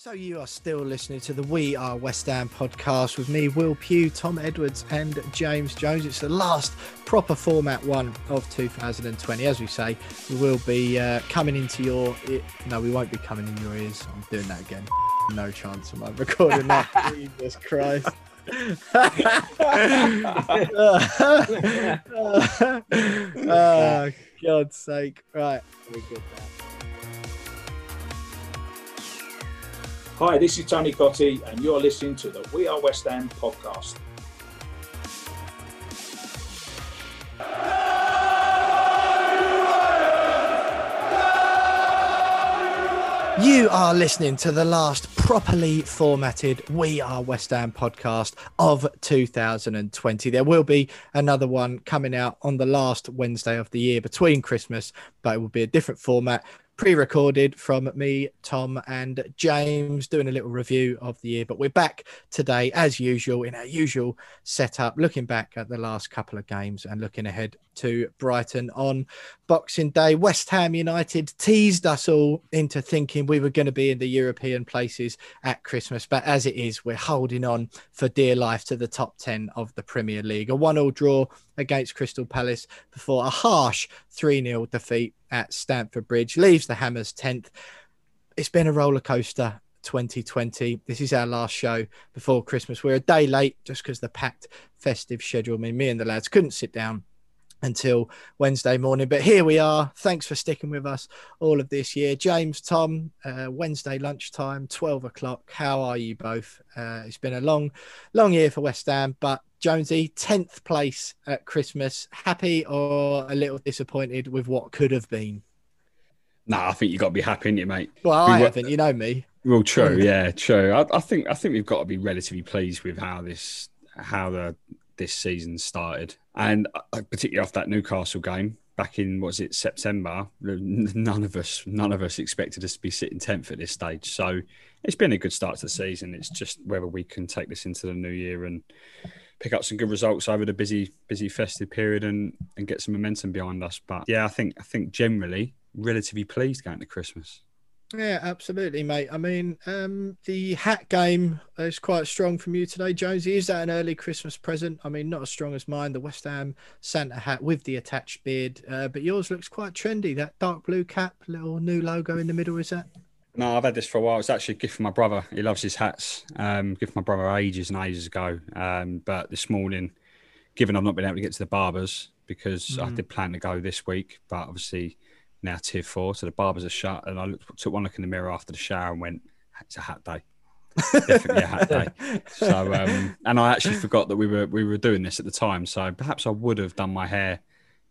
So you are still listening to the We Are West Ham podcast with me, Will Pugh, Tom Edwards, and James Jones. It's the last proper format one of 2020. As we say, we will be uh, coming into your. No, we won't be coming in your ears. I'm doing that again. No chance of my recording that. Jesus Christ. oh, God's sake. Right. We good now. Hi, this is Tony Cottee, and you're listening to the We Are West Ham podcast. You are listening to the last properly formatted We Are West Ham podcast of 2020. There will be another one coming out on the last Wednesday of the year between Christmas, but it will be a different format pre-recorded from me, Tom, and James, doing a little review of the year. But we're back today, as usual, in our usual setup, looking back at the last couple of games and looking ahead to Brighton on Boxing Day. West Ham United teased us all into thinking we were going to be in the European places at Christmas, but as it is, we're holding on for dear life to the top 10 of the Premier League. A one-all draw against Crystal Palace before a harsh 3-0 defeat at Stamford Bridge leaves the Hammers 10th. It's been a roller coaster 2020. This is our last show before Christmas. We're a day late just because the packed festive schedule I mean me and the lads couldn't sit down until Wednesday morning. But here we are. Thanks for sticking with us all of this year. James, Tom, uh, Wednesday lunchtime, 12 o'clock. How are you both? Uh, it's been a long, long year for West Ham, but Jonesy, 10th place at Christmas. Happy or a little disappointed with what could have been? No, nah, I think you've got to be happy, you, mate. Well, I we haven't. You know me. Well, true. Yeah, true. I, I think I think we've got to be relatively pleased with how this how the this season started, and uh, particularly off that Newcastle game back in what was it September, none of us none of us expected us to be sitting tenth at this stage. So it's been a good start to the season. It's just whether we can take this into the new year and pick up some good results over the busy busy festive period and and get some momentum behind us. But yeah, I think I think generally relatively pleased going to Christmas. Yeah, absolutely, mate. I mean, um, the hat game is quite strong from you today, Jonesy. Is that an early Christmas present? I mean, not as strong as mine, the West Ham Santa hat with the attached beard, uh, but yours looks quite trendy. That dark blue cap, little new logo in the middle, is that? No, I've had this for a while. It's actually a gift from my brother. He loves his hats. Um, gift from my brother ages and ages ago. Um, but this morning, given I've not been able to get to the barbers because mm. I did plan to go this week, but obviously now tier four, so the barbers are shut. And I looked, took one look in the mirror after the shower and went, "It's a hat day." Definitely a hat day. So, um, and I actually forgot that we were we were doing this at the time. So perhaps I would have done my hair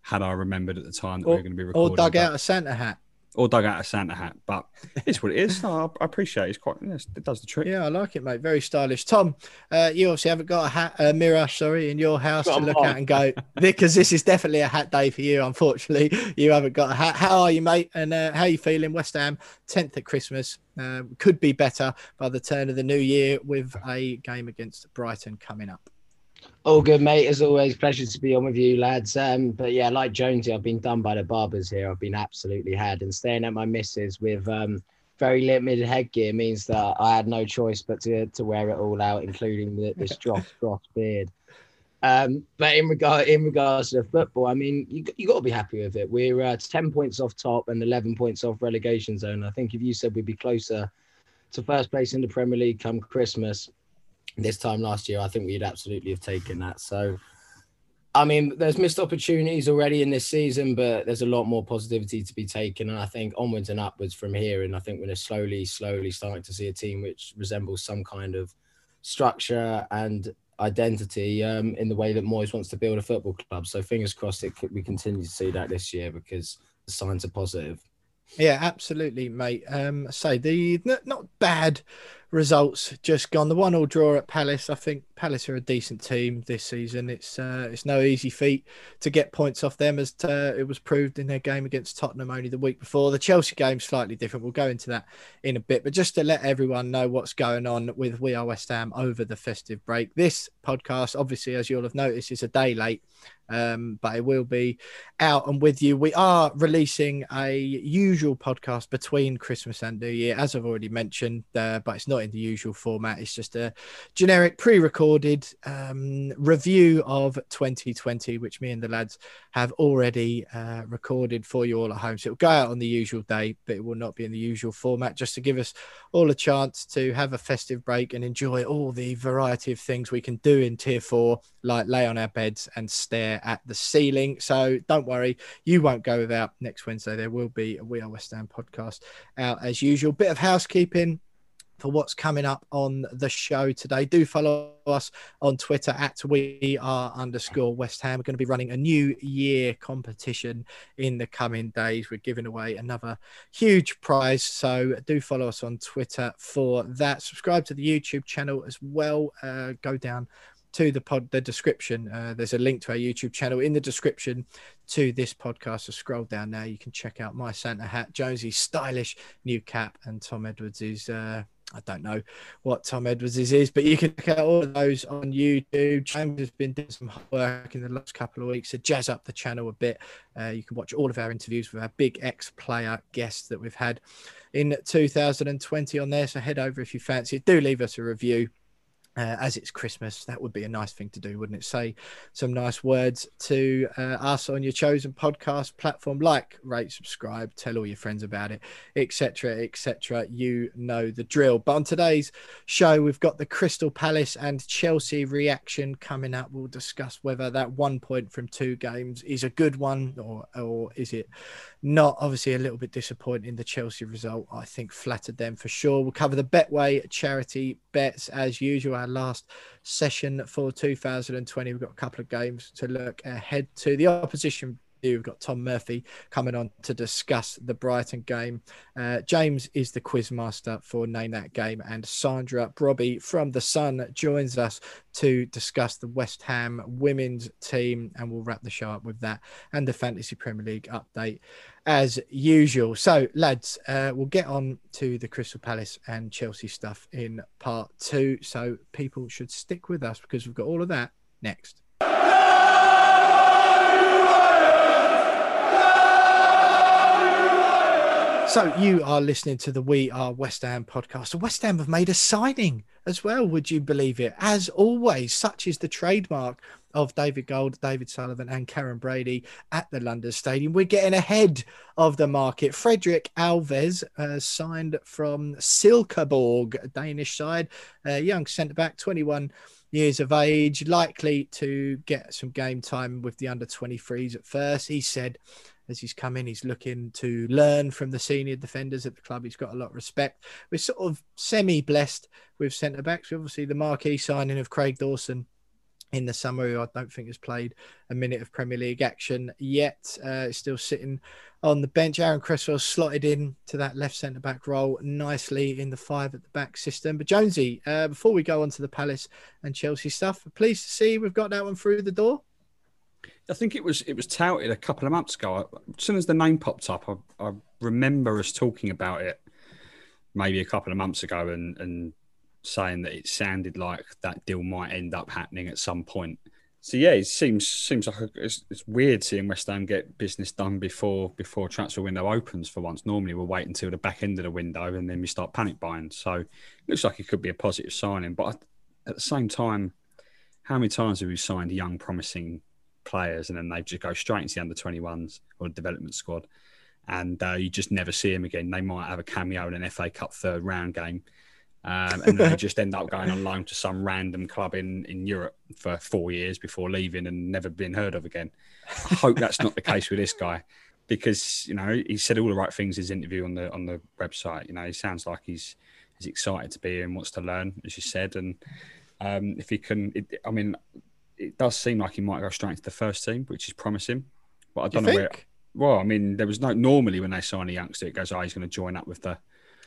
had I remembered at the time that or, we were going to be recording. Or dug out a Santa hat or dug out a Santa hat, but it's what it is. No, I appreciate it. It's quite, it does the trick. Yeah, I like it, mate. Very stylish. Tom, uh, you obviously haven't got a hat, a mirror, sorry, in your house to look at and go, because this is definitely a hat day for you. Unfortunately, you haven't got a hat. How are you, mate? And uh, how are you feeling? West Ham, 10th at Christmas. Uh, could be better by the turn of the new year with a game against Brighton coming up. All good, mate. As always, pleasure to be on with you, lads. Um, but yeah, like Jonesy, I've been done by the barbers here. I've been absolutely had, and staying at my missus with um, very limited headgear means that I had no choice but to to wear it all out, including the, this dross dross beard. Um, but in regard in regards to the football, I mean, you you got to be happy with it. We're uh, ten points off top and eleven points off relegation zone. I think if you said we'd be closer to first place in the Premier League come Christmas. This time last year, I think we'd absolutely have taken that. So, I mean, there's missed opportunities already in this season, but there's a lot more positivity to be taken. And I think onwards and upwards from here. And I think we're slowly, slowly starting to see a team which resembles some kind of structure and identity um, in the way that Moyes wants to build a football club. So fingers crossed it we continue to see that this year because the signs are positive. Yeah, absolutely, mate. Um, say the not bad results just gone. The one all draw at Palace. I think Palace are a decent team this season. It's uh, it's no easy feat to get points off them, as uh, it was proved in their game against Tottenham only the week before. The Chelsea game slightly different. We'll go into that in a bit, but just to let everyone know what's going on with We Are West Ham over the festive break. This podcast, obviously, as you'll have noticed, is a day late um, but it will be out and with you. We are releasing a usual podcast between Christmas and New Year, as I've already mentioned, uh, but it's not in the usual format. It's just a generic pre recorded um, review of 2020, which me and the lads have already uh, recorded for you all at home. So it'll go out on the usual day, but it will not be in the usual format, just to give us all a chance to have a festive break and enjoy all the variety of things we can do in tier four, like lay on our beds and stare at the ceiling. So don't worry, you won't go without next Wednesday. There will be a We Are West Ham podcast out as usual. Bit of housekeeping for what's coming up on the show today. Do follow us on Twitter at we are underscore West Ham. We're going to be running a new year competition in the coming days. We're giving away another huge prize. So do follow us on Twitter for that. Subscribe to the YouTube channel as well. Uh, go down to the pod the description uh, there's a link to our youtube channel in the description to this podcast so scroll down now you can check out my santa hat jonesy's stylish new cap and tom edwards is uh, I don't know what Tom Edwards is, but you can check out all of those on YouTube. James has been doing some work in the last couple of weeks to jazz up the channel a bit. Uh, you can watch all of our interviews with our big ex player guests that we've had in 2020 on there. So head over if you fancy it. Do leave us a review uh, as it's Christmas, that would be a nice thing to do, wouldn't it? Say some nice words to uh, us on your chosen podcast platform, like, rate, subscribe, tell all your friends about it, etc., etc. You know the drill. But on today's show, we've got the Crystal Palace and Chelsea reaction coming up. We'll discuss whether that one point from two games is a good one or or is it not. Obviously, a little bit disappointing. The Chelsea result, I think, flattered them for sure. We'll cover the Betway charity bets as usual Our last session for 2020. We've got a couple of games to look ahead to. The opposition We've got Tom Murphy coming on to discuss the Brighton game. Uh, James is the quiz master for Name That Game, and Sandra Brobby from The Sun joins us to discuss the West Ham women's team. And we'll wrap the show up with that and the Fantasy Premier League update as usual. So, lads, uh, we'll get on to the Crystal Palace and Chelsea stuff in part two. So, people should stick with us because we've got all of that next. So you are listening to the We Are West Ham podcast. West Ham have made a signing as well. Would you believe it? As always, such is the trademark of David Gold, David Sullivan, and Karren Brady at the London Stadium. We're getting ahead of the market. Frederik Alves uh, signed from Silkeborg, Danish side, young centre back, 21 years of age, likely to get some game time with the under 23s at first. He said as he's come in. He's looking to learn from the senior defenders at the club. He's got a lot of respect. We're sort of semi blessed with centre backs. Obviously, the marquee signing of Craig Dawson in the summer, who I don't think has played a minute of Premier League action yet. Uh, still sitting on the bench. Aaron Cresswell slotted in to that left centre back role nicely in the five at the back system. But Jonesy, uh, before we go on to the Palace and Chelsea stuff, pleased to see we've got that one through the door. I think it was it was touted a couple of months ago. As soon as the name popped up, I, I remember us talking about it maybe a couple of months ago and, and saying that it sounded like that deal might end up happening at some point. So yeah, it seems seems like it's, it's weird seeing West Ham get business done before before transfer window opens for once. Normally we'll wait until the back end of the window and then we start panic buying. So it looks like it could be a positive signing. But at the same time, how many times have we signed young, promising players, and then they just go straight into the under 21s or development squad. and uh, you just never see them again. They might have a cameo in an FA Cup third round game, um, and then they just end up going on loan to some random club in, in Europe for four years before leaving and never being heard of again. I hope that's not the case with this guy because you know he said all the right things in his interview on the on the website. You know, he sounds like he's he's excited to be here and wants to learn, as you said. And um, if he can, it, I mean, it does seem like he might go straight into the first team, which is promising. But I don't know where. Well, I mean, there was no normally when they sign a youngster, it goes, "Oh, he's going to join up with the."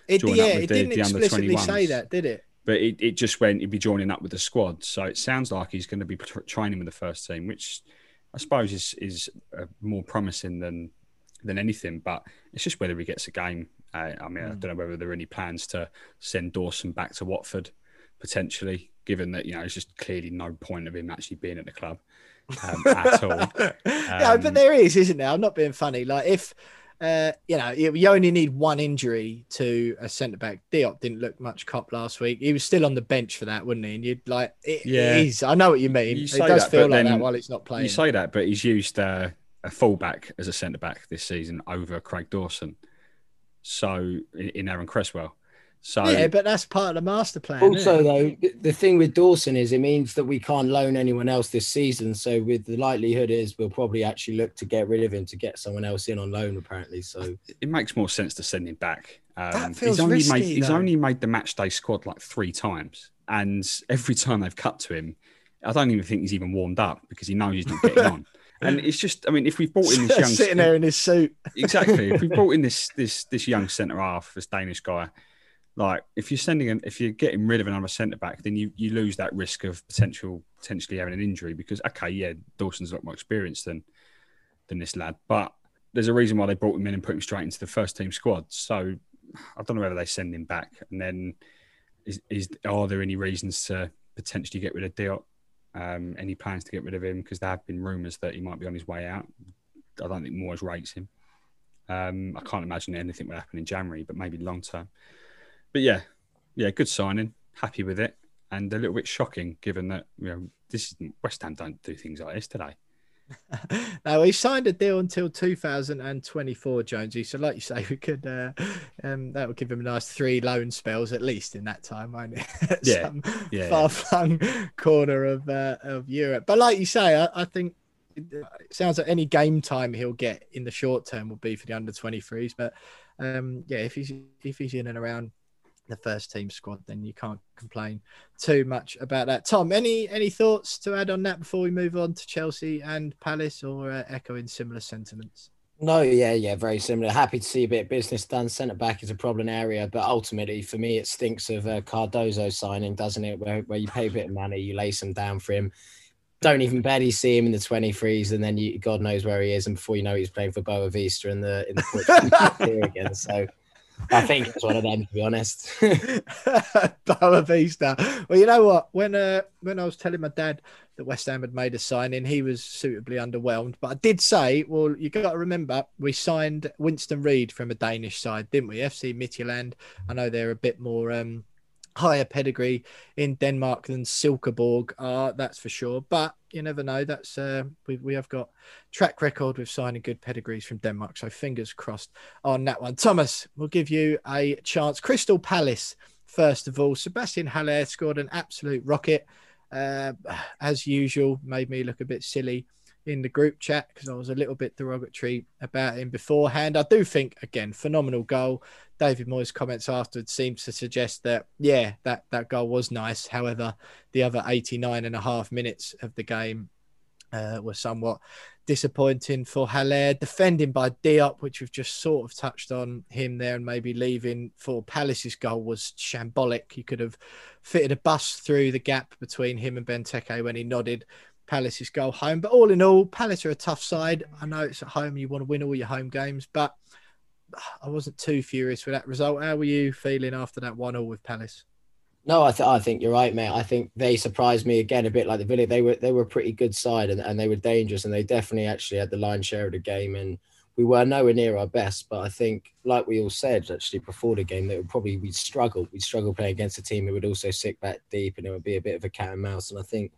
It, yeah, it the, didn't the explicitly say that, did it? But it, it just went. He'd be joining up with the squad, so it sounds like he's going to be training with the first team, which I suppose is is uh, more promising than than anything. But it's just whether he gets a game. Uh, I mean, mm. I hmm. don't know whether there are any plans to send Dawson back to Watford potentially, given that you know there's just clearly no point of him actually being at the club um, at all. Um, yeah, but there is, isn't there? I'm not being funny. Like if. Uh, you know, you only need one injury to a centre back. Diop didn't look much cop last week. He was still on the bench for that, wouldn't he? And you'd like, it, yeah, it I know what you mean. You it does that, feel like that while it's not playing. You say that, but he's used uh, a fullback as a centre back this season over Craig Dawson. So in Aaron Cresswell. So yeah, but that's part of the master plan. Also, though, the thing with Dawson is it means that we can't loan anyone else this season. So with the likelihood is we'll probably actually look to get rid of him to get someone else in on loan. Apparently, so it makes more sense to send him back. Um, that feels he's only risky, made he's only made the match day squad like three times, and every time they've cut to him, I don't even think he's even warmed up because he knows he's not getting on. And it's just, I mean, if we've brought in this young sitting there in his suit, exactly. If we brought in this this this young centre half, this Danish guy, like if you're sending an, if you're getting rid of another centre back, then you you lose that risk of potential potentially having an injury because okay, yeah, Dawson's a lot more experienced than than this lad, but there's a reason why they brought him in and put him straight into the first team squad. So I don't know whether they send him back, and then is, is are there any reasons to potentially get rid of Diop? um, any plans to get rid of him because there have been rumours that he might be on his way out. I don't think Moyes rates him. Um, I can't imagine anything would happen in January, but maybe long term. But yeah, yeah, good signing. Happy with it, and a little bit shocking given that you know this is, West Ham don't do things like this today. now he signed a deal until 2024, Jonesy. So, like you say, we could uh, um, that would give him a nice three loan spells at least in that time, won't it? yeah, Some yeah, far flung yeah. corner of uh, of Europe. But like you say, I, I think it sounds like any game time he'll get in the short term will be for the under 23s. But um, yeah, if he's if he's in and around the first team squad, then you can't complain too much about that. Tom, any any thoughts to add on that before we move on to Chelsea and Palace, or uh, echoing similar sentiments? No, yeah, yeah, very similar. Happy to see a bit of business done. Centre back is a problem area, but ultimately for me, it stinks of uh, Cardozo signing, doesn't it? Where where you pay a bit of money, you lay some down for him. Don't even barely see him in the 23s, and then you, God knows where he is, and before you know, he's playing for Boavista in the in the again. So I think it's one of them, to be honest. Boavista. Well, you know what? When uh, when I was telling my dad that West Ham had made a signing, he was suitably underwhelmed. But I did say, well, you got to remember, we signed Winston Reid from a Danish side, didn't we? FC Midtjylland. I know they're a bit more um, higher pedigree in Denmark than Silkeborg are, that's for sure. But you never know. That's uh, we we have got track record with signing good pedigrees from Denmark, so fingers crossed on that one. Thomas, we'll give you a chance. Crystal Palace, first of all, Sebastian Haller scored an absolute rocket. Uh, as usual, made me look a bit silly in the group chat because I was a little bit derogatory about him beforehand. I do think, again, phenomenal goal. David Moyes' comments afterwards seemed to suggest that, yeah, that, that goal was nice. However, the other 89 and a half minutes of the game uh, were somewhat disappointing for Haller. Defending by Diop, which we've just sort of touched on him there and maybe leaving for Palace's goal was shambolic. He could have fitted a bus through the gap between him and Benteke when he nodded Palace's goal home. But all in all, Palace are a tough side. I know it's at home, you want to win all your home games, but I wasn't too furious with that result. How were you feeling after that one all with Palace? No, I, th- I think you're right, mate. I think they surprised me again a bit like the Villa. They were they were a pretty good side and, and they were dangerous and they definitely actually had the line share of the game and we were nowhere near our best. But I think, like we all said actually before the game, that would probably we'd struggle. We'd struggle playing against a team who would also sit back deep and it would be a bit of a cat and mouse. And I think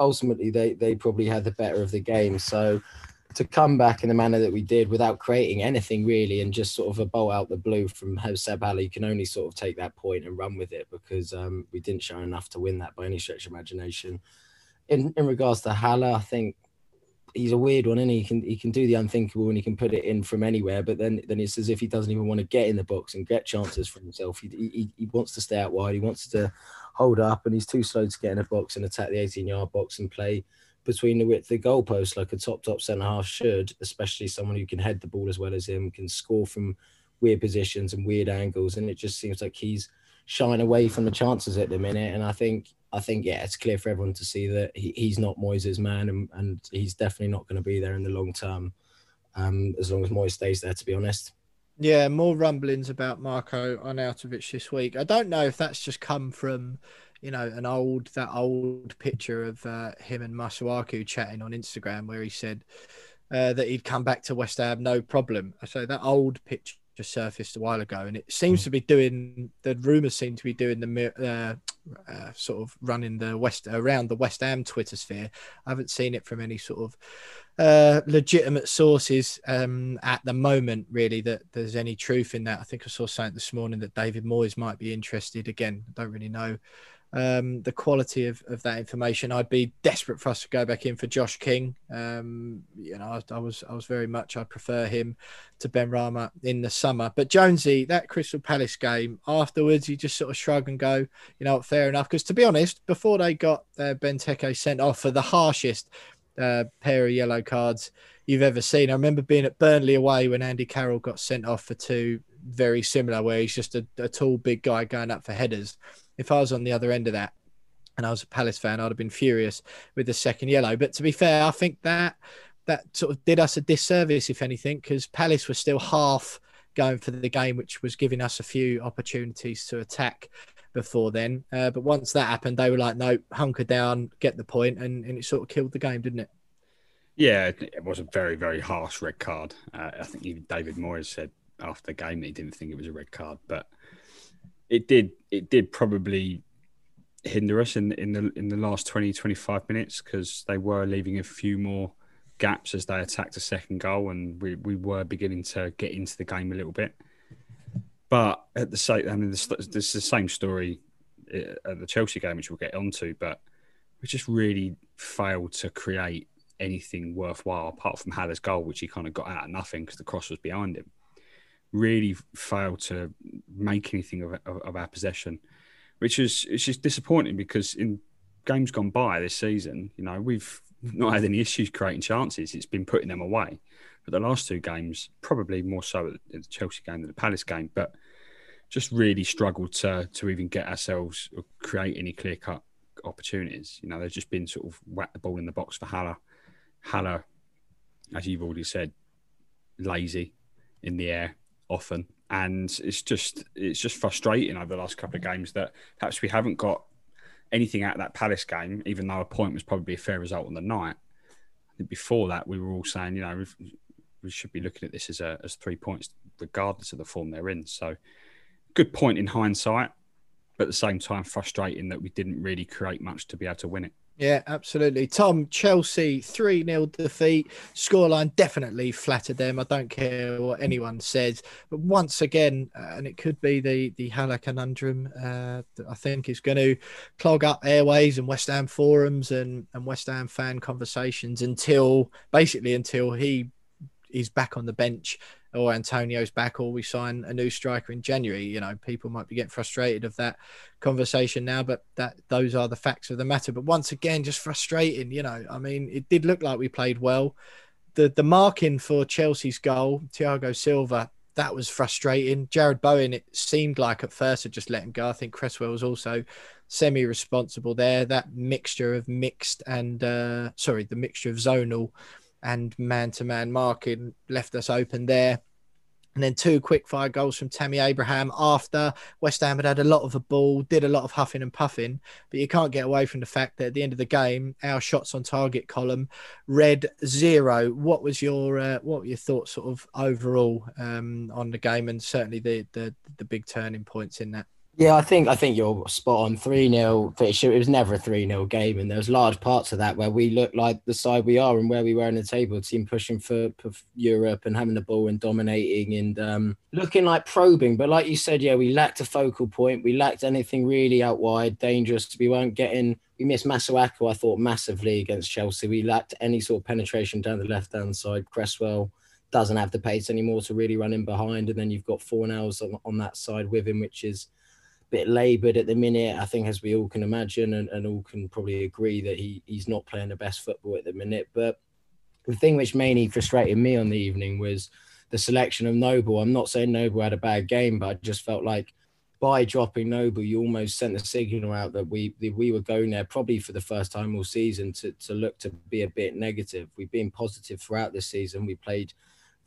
ultimately they they probably had the better of the game. So to come back in the manner that we did without creating anything really and just sort of a bolt out the blue from Seb Haller, you can only sort of take that point and run with it because um, we didn't show enough to win that by any stretch of imagination. In in regards to Haller, I think he's a weird one, and he? he can he can do the unthinkable and he can put it in from anywhere. But then then it's as if he doesn't even want to get in the box and get chances for himself. He he, he wants to stay out wide. He wants to hold up, and he's too slow to get in a box and attack the 18 yard box and play between the width of the goalpost like a top top centre half should, especially someone who can head the ball as well as him, can score from weird positions and weird angles, and it just seems like he's shying away from the chances at the minute. And I think I think yeah, it's clear for everyone to see that he, he's not Moyes' man, and, and he's definitely not going to be there in the long term, um, as long as Moyes stays there. To be honest. Yeah, more rumblings about Marko Arnautovic this week. I don't know if that's just come from you know, an old that old picture of uh, him and Masuaku chatting on Instagram where he said uh, that he'd come back to West Ham no problem. So that old picture surfaced a while ago, and it seems mm. to be doing the rumours seem to be doing the uh, uh, sort of running the west around the West Ham Twitter sphere. I haven't seen it from any sort of uh, legitimate sources um, at the moment, really, that there's any truth in that. I think I saw something this morning that David Moyes might be interested. Again, I don't really know um, the quality of, of that information. I'd be desperate for us to go back in for Josh King. Um, you know, I, I, was I was very much I prefer him to Benrahma in the summer. But Jonesy, that Crystal Palace game afterwards, you just sort of shrug and go, you know, fair enough. Because to be honest, before they got uh, Benteke sent off for the harshest uh, pair of yellow cards you've ever seen, I remember being at Burnley away when Andy Carroll got sent off for two very similar, where he's just a, a tall, big guy going up for headers if I was on the other end of that and I was a Palace fan, I'd have been furious with the second yellow. But to be fair, I think that that sort of did us a disservice, if anything, because Palace was still half going for the game, which was giving us a few opportunities to attack before then. Uh, but once that happened, they were like, no, hunker down, get the point, and, and it sort of killed the game, didn't it? Yeah, it was a very, very harsh red card. Uh, I think even David Moyes said after the game he didn't think it was a red card, but it did it did probably hinder us in in the in the last 20 25 minutes because they were leaving a few more gaps as they attacked a second goal and we, we were beginning to get into the game a little bit. But at the same I mean this, this is the same story uh, at the Chelsea game which we'll get onto but we just really failed to create anything worthwhile apart from Haller's goal which he kind of got out of nothing because the cross was behind him really failed to make anything of, of, of our possession, which is it's just disappointing because in games gone by this season, you know, we've not had any issues creating chances. It's been putting them away. But the last two games, probably more so at the Chelsea game than the Palace game, but just really struggled to to even get ourselves or create any clear cut opportunities. You know, they've just been sort of whack the ball in the box for Haller. Haller, as you've already said, lazy in the air, often, and it's just it's just frustrating over the last couple of games that perhaps we haven't got anything out of that Palace game, even though a point was probably a fair result on the night. I think before that we were all saying, you know, we should be looking at this as a, as three points, regardless of the form they're in. So, good point in hindsight, but at the same time, frustrating that we didn't really create much to be able to win it. Yeah, absolutely. Tom, Chelsea 3 0 defeat. Scoreline definitely flattered them. I don't care what anyone says. But once again, uh, and it could be the, the Haller conundrum, uh, I think is going to clog up airways and West Ham forums and, and West Ham fan conversations until basically until he is back on the bench or Antonio's back, or we sign a new striker in January. You know, people might be getting frustrated of that conversation now, but that those are the facts of the matter. But once again, just frustrating. You know, I mean, it did look like we played well. The the marking for Chelsea's goal, Thiago Silva, that was frustrating. Jarrod Bowen, it seemed like at first had just let him go. I think Cresswell was also semi-responsible there. That mixture of mixed and uh, sorry, the mixture of zonal and man to man marking left us open there. And then two quick fire goals from Tammy Abraham after West Ham had had a lot of the ball, did a lot of huffing and puffing. But you can't get away from the fact that at the end of the game, our shots on target column read zero. What was your uh, what were your thoughts, sort of overall, um, on the game, and certainly the, the the big turning points in that? Yeah, I think I think you're spot on. Three 0 It was never a three 0 game, and there was large parts of that where we looked like the side we are and where we were in the table, team pushing for, for Europe and having the ball and dominating and um, looking like probing. But like you said, yeah, we lacked a focal point. We lacked anything really out wide, dangerous. We weren't getting. We missed Masuaku, I thought, massively against Chelsea. We lacked any sort of penetration down the left hand side. Cresswell doesn't have the pace anymore to really run in behind, and then you've got Fornals on, on that side with him, which is bit laboured at the minute. I think, as we all can imagine, and, and all can probably agree that he he's not playing the best football at the minute. But the thing which mainly frustrated me on the evening was the selection of Noble. I'm not saying Noble had a bad game, but I just felt like by dropping Noble, you almost sent the signal out that we that we were going there probably for the first time all season to to look to be a bit negative. We've been positive throughout this season. We played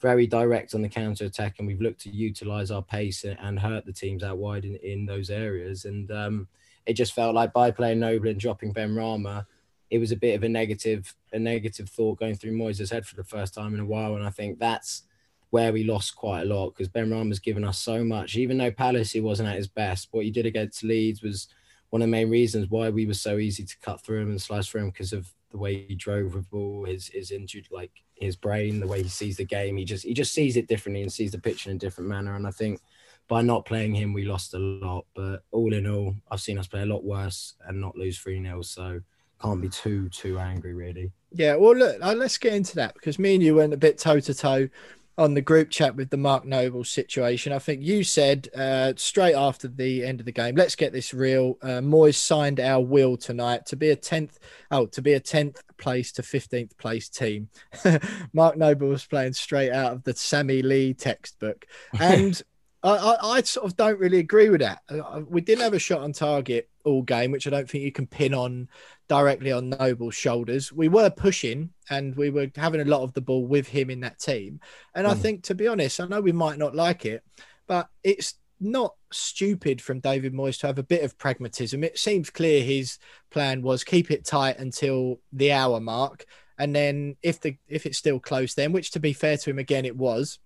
very direct on the counter attack, and we've looked to utilize our pace and hurt the teams out wide in, in those areas. And um, it just felt like by playing Noble and dropping Benrahma, it was a bit of a negative a negative thought going through Moyes' head for the first time in a while. And I think that's where we lost quite a lot because Benrahma's given us so much. Even though Palace he wasn't at his best, what he did against Leeds was one of the main reasons why we were so easy to cut through him and slice through him because of the way he drove with ball, his his injured like his brain, the way he sees the game. He just he just sees it differently and sees the pitch in a different manner. And I think by not playing him, we lost a lot. But all in all, I've seen us play a lot worse and not lose three 0 So can't be too too angry really. Yeah, well, look, uh, let's get into that because me and you went a bit toe to toe on the group chat with the Mark Noble situation. I think you said uh, straight after the end of the game, let's get this real. Uh, Moyes signed our will tonight to be a tenth, oh, to be a tenth place to fifteenth place team. Mark Noble was playing straight out of the Sammy Lee textbook, and I, I, sort of don't really agree with that. Uh, we didn't have a shot on target all game, which I don't think you can pin on directly on Noble's shoulders. We were pushing and we were having a lot of the ball with him in that team. And mm. I think, to be honest, I know we might not like it, but it's not stupid from David Moyes to have a bit of pragmatism. It seems clear his plan was keep it tight until the hour mark. And then if the if it's still close, then which to be fair to him again, it was,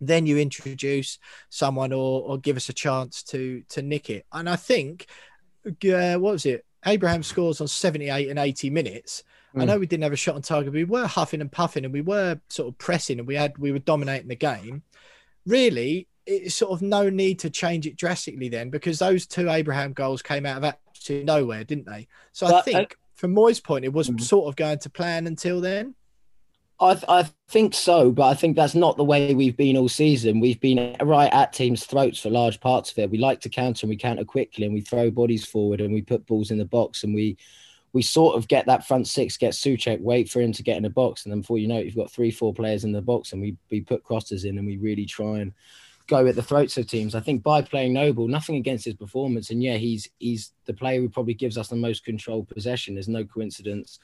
then you introduce someone or or give us a chance to to nick it. And I think uh, what was it? Abraham scores on 78 and 80 minutes. Mm. I know we didn't have a shot on target, but we were huffing and puffing and we were sort of pressing and we had we were dominating the game. Really, it's sort of no need to change it drastically then because those two Abraham goals came out of absolutely nowhere, didn't they? So but, I think uh, from Moyes' point, it was mm. sort of going to plan until then. I, th- I think so, but I think that's not the way we've been all season. We've been right at teams' throats for large parts of it. We like to counter and we counter quickly and we throw bodies forward and we put balls in the box and we we sort of get that front six, get Soucek, wait for him to get in the box, and then before you know it, you've got three, four players in the box, and we we put crosses in and we really try and go at the throats of teams. I think by playing Noble, nothing against his performance, and yeah, he's he's the player who probably gives us the most controlled possession. There's no coincidence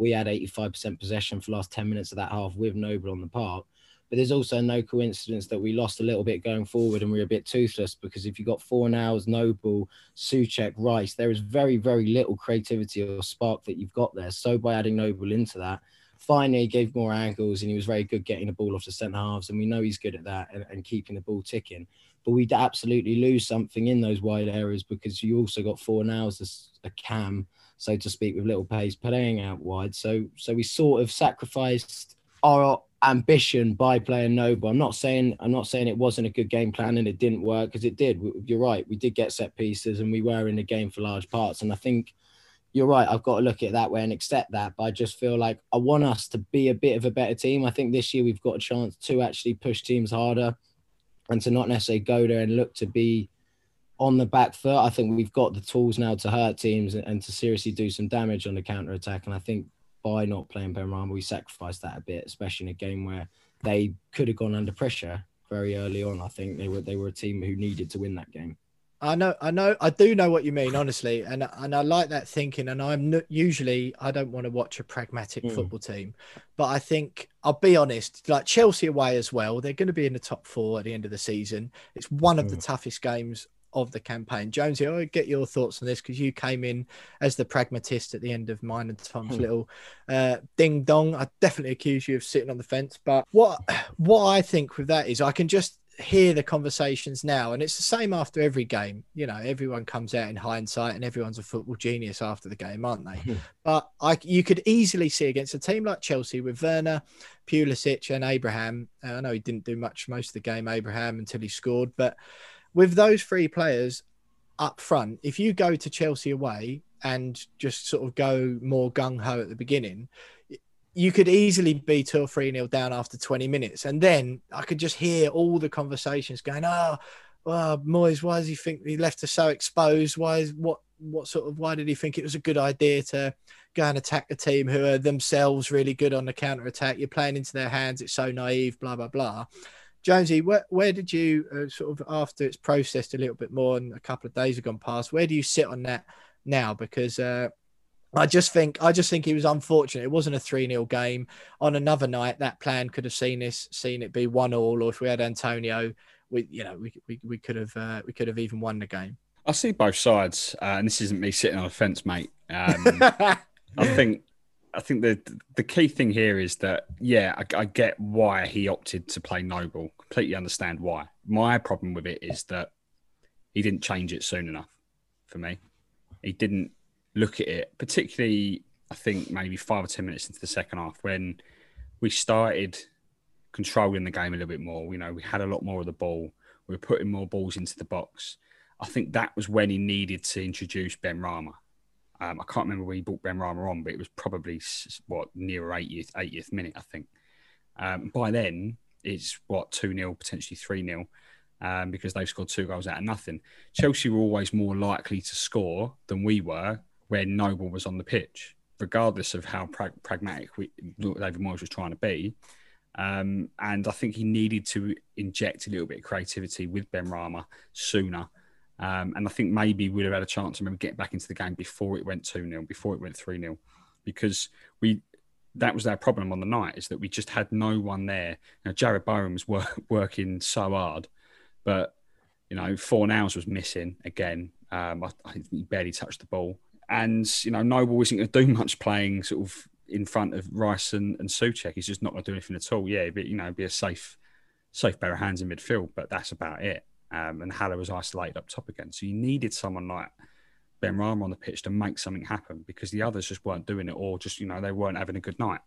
we had 85% possession for the last 10 minutes of that half with Noble on the park. But there's also no coincidence that we lost a little bit going forward and we are a bit toothless because if you've got Fornals, Noble, Soucek, Rice, there is very, very little creativity or spark that you've got there. So by adding Noble into that, finally gave more angles and he was very good getting the ball off the centre halves. And we know he's good at that and, and keeping the ball ticking. But we absolutely lose something in those wide areas because you also got Fornals as a cam so to speak, with little pace playing out wide. So so we sort of sacrificed our ambition by playing Noble. I'm not saying I'm not saying it wasn't a good game plan and it didn't work because it did. You're right. We did get set pieces and we were in the game for large parts. And I think you're right. I've got to look at it that way and accept that. But I just feel like I want us to be a bit of a better team. I think this year we've got a chance to actually push teams harder and to not necessarily go there and look to be on the back foot. I think we've got the tools now to hurt teams and, to seriously do some damage on the counter attack. And I think by not playing Benrahma, we sacrificed that a bit, especially in a game where they could have gone under pressure very early on. I think they were they were a team who needed to win that game. I know, I know, I do know what you mean, honestly, and and I like that thinking. And I'm not, usually I don't want to watch a pragmatic mm. football team, but I think I'll be honest, like Chelsea away as well. They're going to be in the top four at the end of the season. It's one of mm. the toughest games of the campaign. Jonesy, I get your thoughts on this because you came in as the pragmatist at the end of mine and Tom's hmm. little uh, ding dong. I definitely accuse you of sitting on the fence, but what what I think with that is I can just hear the conversations now, and it's the same after every game. You know, everyone comes out in hindsight, and everyone's a football genius after the game, aren't they? Hmm. but I, you could easily see against a team like Chelsea with Werner, Pulisic, and Abraham. I know he didn't do much most of the game, Abraham, until he scored, but with those three players up front, if you go to Chelsea away and just sort of go more gung ho at the beginning, you could easily be two or three nil down after 20 minutes. And then I could just hear all the conversations going, oh, well, Moyes, why does he think he left us so exposed? Why is what what sort of why did he think it was a good idea to go and attack a team who are themselves really good on the counter attack? You're playing into their hands. It's so naive. Blah blah blah. Jonesy, where, where did you uh, sort of after it's processed a little bit more and a couple of days have gone past? Where do you sit on that now? Because uh, I just think I just think he was unfortunate. It wasn't a 3 0 game. On another night, that plan could have seen this, seen it be one all, or if we had Antonio, we you know, we we, we could have uh, we could have even won the game. I see both sides, uh, and this isn't me sitting on a fence, mate. Um, I think I think the the key thing here is that yeah, I, I, get why he opted to play Noble. Completely understand why. My problem with it is that he didn't change it soon enough for me. He didn't look at it, particularly, I think maybe five or 10 minutes into the second half when we started controlling the game a little bit more. You know, we had a lot more of the ball, we were putting more balls into the box. I think that was when he needed to introduce Benrahma. Um, I can't remember when he brought Benrahma on, but it was probably what near 80th, 80th minute, I think. Um, by then, it's what 2 0, potentially 3 0. Um, because they've scored two goals out of nothing. Chelsea were always more likely to score than we were when Noble was on the pitch, regardless of how pra- pragmatic we, David Moyes was trying to be. Um, and I think he needed to inject a little bit of creativity with Benrahma sooner. Um, and I think maybe we'd have had a chance to maybe get back into the game before it went 2 0, before it went 3 0, because we that was our problem on the night is that we just had no one there. Now, Jarrod Bowen was work, working so hard, but you know, four Fornals was missing again. Um, I, I think he barely touched the ball. And you know, Noble isn't going to do much playing sort of in front of Rice and, and Soucek. He's just not going to do anything at all. Yeah, but you know, be a safe, safe pair of hands in midfield, but that's about it. Um, and Haller was isolated up top again, so you needed someone like Ben Benrahma on the pitch to make something happen because the others just weren't doing it, or just you know they weren't having a good night.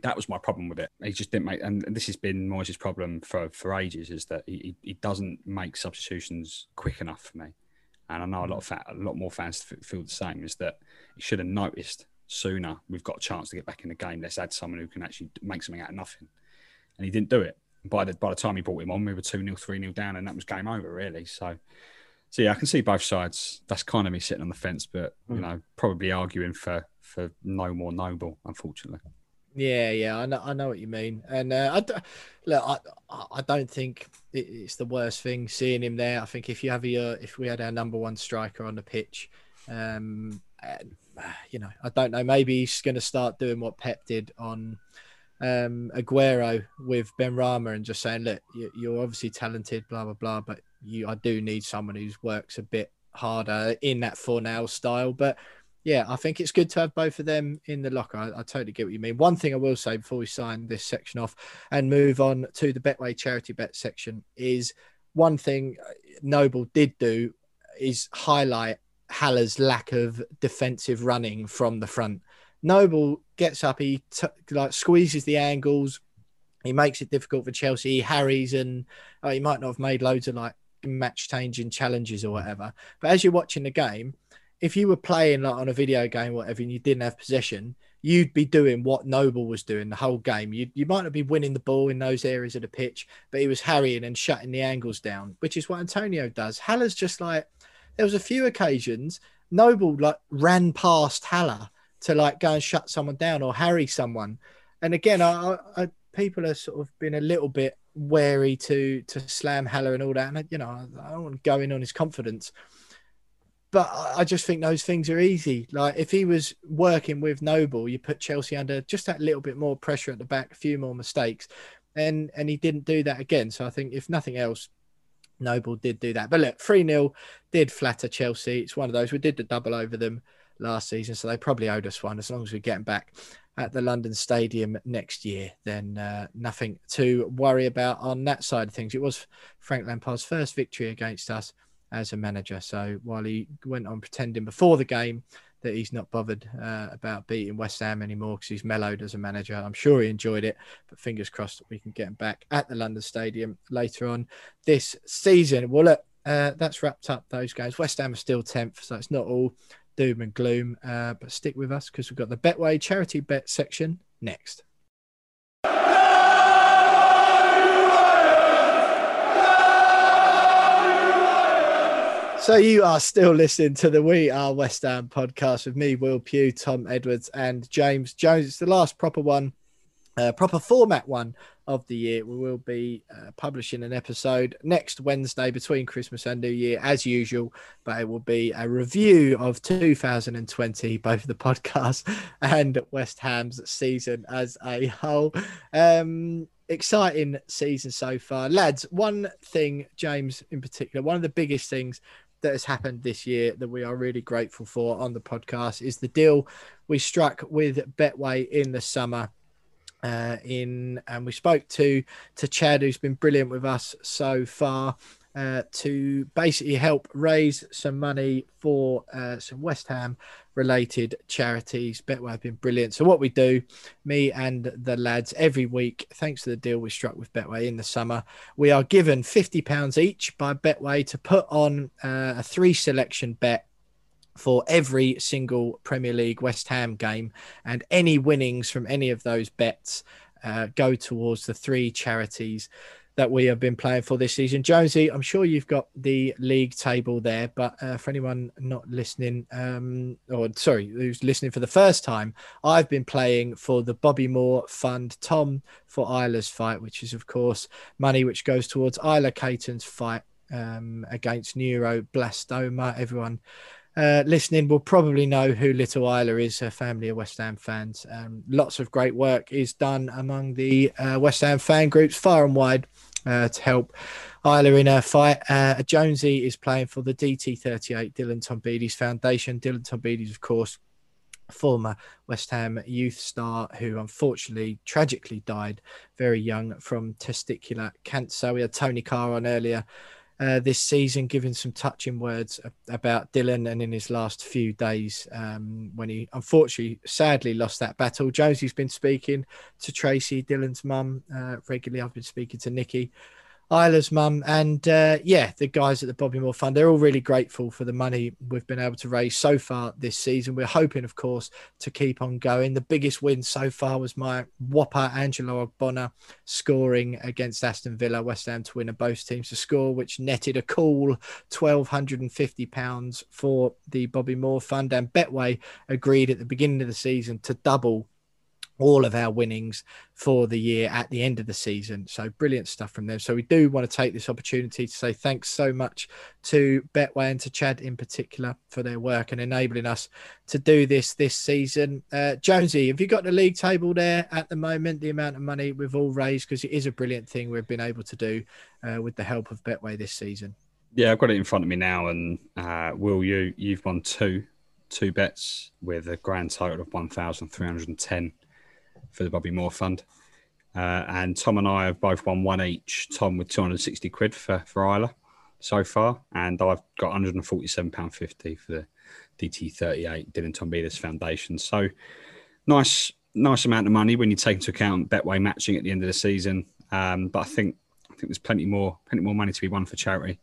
That was my problem with it. He just didn't make, and this has been Moyes' problem for for ages, is that he, he doesn't make substitutions quick enough for me and I know a lot of a lot more fans feel the same. Is that he should have noticed sooner. We've got a chance to get back in the game. Let's add someone who can actually make something out of nothing, and he didn't do it. By the by the time he brought him on, we were two 0 three 0 down, and that was game over really. So. So yeah, I can see both sides. That's kind of me sitting on the fence, but you hmm. know, probably arguing for for no more noble, unfortunately. Yeah, yeah, I know, I know what you mean, and uh, I look, I, I don't think it's the worst thing seeing him there. I think if you have your, if we had our number one striker on the pitch, um, and, you know, I don't know, maybe he's going to start doing what Pep did on um, Aguero with Benrahma and just saying, look, you're obviously talented, blah blah blah, but you, I do need someone who works a bit harder in that Fornals style, but yeah, I think it's good to have both of them in the locker. I, I, totally get what you mean. One thing I will say before we sign this section off and move on to the Betway charity bet section is one thing Noble did do is highlight Haller's lack of defensive running from the front. Noble gets up, he t- like squeezes the angles, he makes it difficult for Chelsea. He harries and oh, he might not have made loads of like match changing challenges or whatever. But as you're watching the game, if you were playing like on a video game, whatever, and you didn't have possession, you'd be doing what Noble was doing the whole game. You you might not be winning the ball in those areas of the pitch, but he was harrying and shutting the angles down, which is what Antonio does. Haller's just like there was a few occasions Noble like ran past Haller to like go and shut someone down or harry someone, and again, I, I people are sort of been a little bit wary to to slam Haller and all that, and you know I don't want to go in on his confidence but I just think those things are easy. Like if he was working with Noble, you put Chelsea under just that little bit more pressure at the back, a few more mistakes, and and he didn't do that again. So I think if nothing else, Noble did do that. But look, three 0 did flatter Chelsea. It's one of those we did the double over them. Last season, so they probably owed us one. As long as we get them back at the London Stadium next year, then uh, nothing to worry about on that side of things. It was Frank Lampard's first victory against us as a manager. So while he went on pretending before the game that he's not bothered uh, about beating West Ham anymore because he's mellowed as a manager, I'm sure he enjoyed it. But fingers crossed we can get him back at the London Stadium later on this season. Well, look, uh, that's wrapped up those games. West Ham are still 10th, so it's not all doom and gloom. Uh, but stick with us because we've got the Betway charity bet section next. So you are still listening to the We Are West Ham podcast with me, Will Pugh, Tom Edwards, and James Jones. It's the last proper one, uh, proper format one of the year. We will be uh, publishing an episode next Wednesday between Christmas and New Year, as usual, but it will be a review of 2020, both the podcast and West Ham's season as a whole. Um, exciting season so far. Lads, one thing, James in particular, one of the biggest things that has happened this year that we are really grateful for on the podcast is the deal we struck with Betway in the summer. Uh, in and we spoke to to Chad, who's been brilliant with us so far, uh, to basically help raise some money for uh, some West Ham related charities. Betway have been brilliant. So what we do, me and the lads, every week, thanks to the deal we struck with Betway in the summer, we are given fifty pounds each by Betway to put on uh, a three selection bet for every single Premier League West Ham game, and any winnings from any of those bets uh, go towards the three charities that we have been playing for this season. Jonesy, I'm sure you've got the league table there, but uh, for anyone not listening, um, or sorry, who's listening for the first time, I've been playing for the Bobby Moore Fund, Tom for Isla's fight, which is, of course, money which goes towards Isla Caton's fight um, against neuroblastoma. Everyone uh, listening will probably know who Little Isla is, a family of West Ham fans. Um, lots of great work is done among the uh, West Ham fan groups far and wide uh, to help Isla in her fight. Uh, Jonesy is playing for the DT38 Dylan Tombides Foundation. Dylan Tombides, of course, former West Ham youth star who unfortunately tragically died very young from testicular cancer. We had Tony Carr on earlier uh, this season, giving some touching words about Dylan and in his last few days um, when he unfortunately, sadly, lost that battle. Jonesy's been speaking to Tracy, Dylan's mum, uh, regularly. I've been speaking to Nikki. Isla's mum, and uh, yeah, the guys at the Bobby Moore Fund, they're all really grateful for the money we've been able to raise so far this season. We're hoping, of course, to keep on going. The biggest win so far was my whopper Angelo Ogbonna scoring against Aston Villa, West Ham to win, and both teams to score, which netted a cool £1,250 for the Bobby Moore Fund. And Betway agreed at the beginning of the season to double all of our winnings for the year at the end of the season. So brilliant stuff from them. So we do want to take this opportunity to say thanks so much to Betway and to Chad in particular for their work and enabling us to do this this season. Uh, Jonesy, have you got the league table there at the moment? The amount of money we've all raised because it is a brilliant thing we've been able to do uh, with the help of Betway this season. Yeah, I've got it in front of me now, and uh, Will, you you've won two two bets with a grand total of one thousand three hundred and ten for the Bobby Moore Fund. Uh, and Tom and I have both won one each. Tom with 260 quid for, for Isla so far. And I've got £147.50 for the DT38 Dylan Tombides Foundation. So nice, nice amount of money when you take into account Betway matching at the end of the season. Um, but I think I think there's plenty more, plenty more money to be won for charity in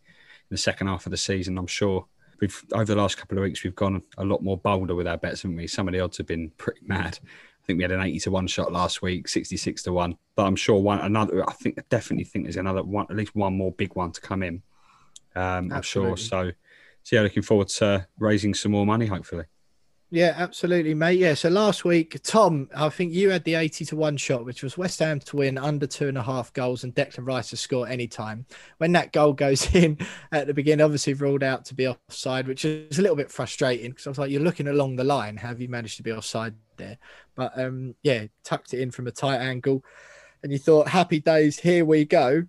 the second half of the season. I'm sure we've over the last couple of weeks we've gone a lot more bolder with our bets, haven't we? Some of the odds have been pretty mad. I think we had an 80 to 1 shot last week, 66 to 1. But I'm sure one another I think I definitely think there's another one at least one more big one to come in. Um, I'm sure. So so yeah, looking forward to raising some more money, hopefully. Yeah, absolutely, mate. Yeah. So last week, Tom, I think you had the 80 to 1 shot, which was West Ham to win under two and a half goals and Declan Rice to score any time. When that goal goes in at the beginning, obviously ruled out to be offside, which is a little bit frustrating because I was like, you're looking along the line. Have you managed to be offside there? But um, yeah, tucked it in from a tight angle. And you thought, happy days, here we go.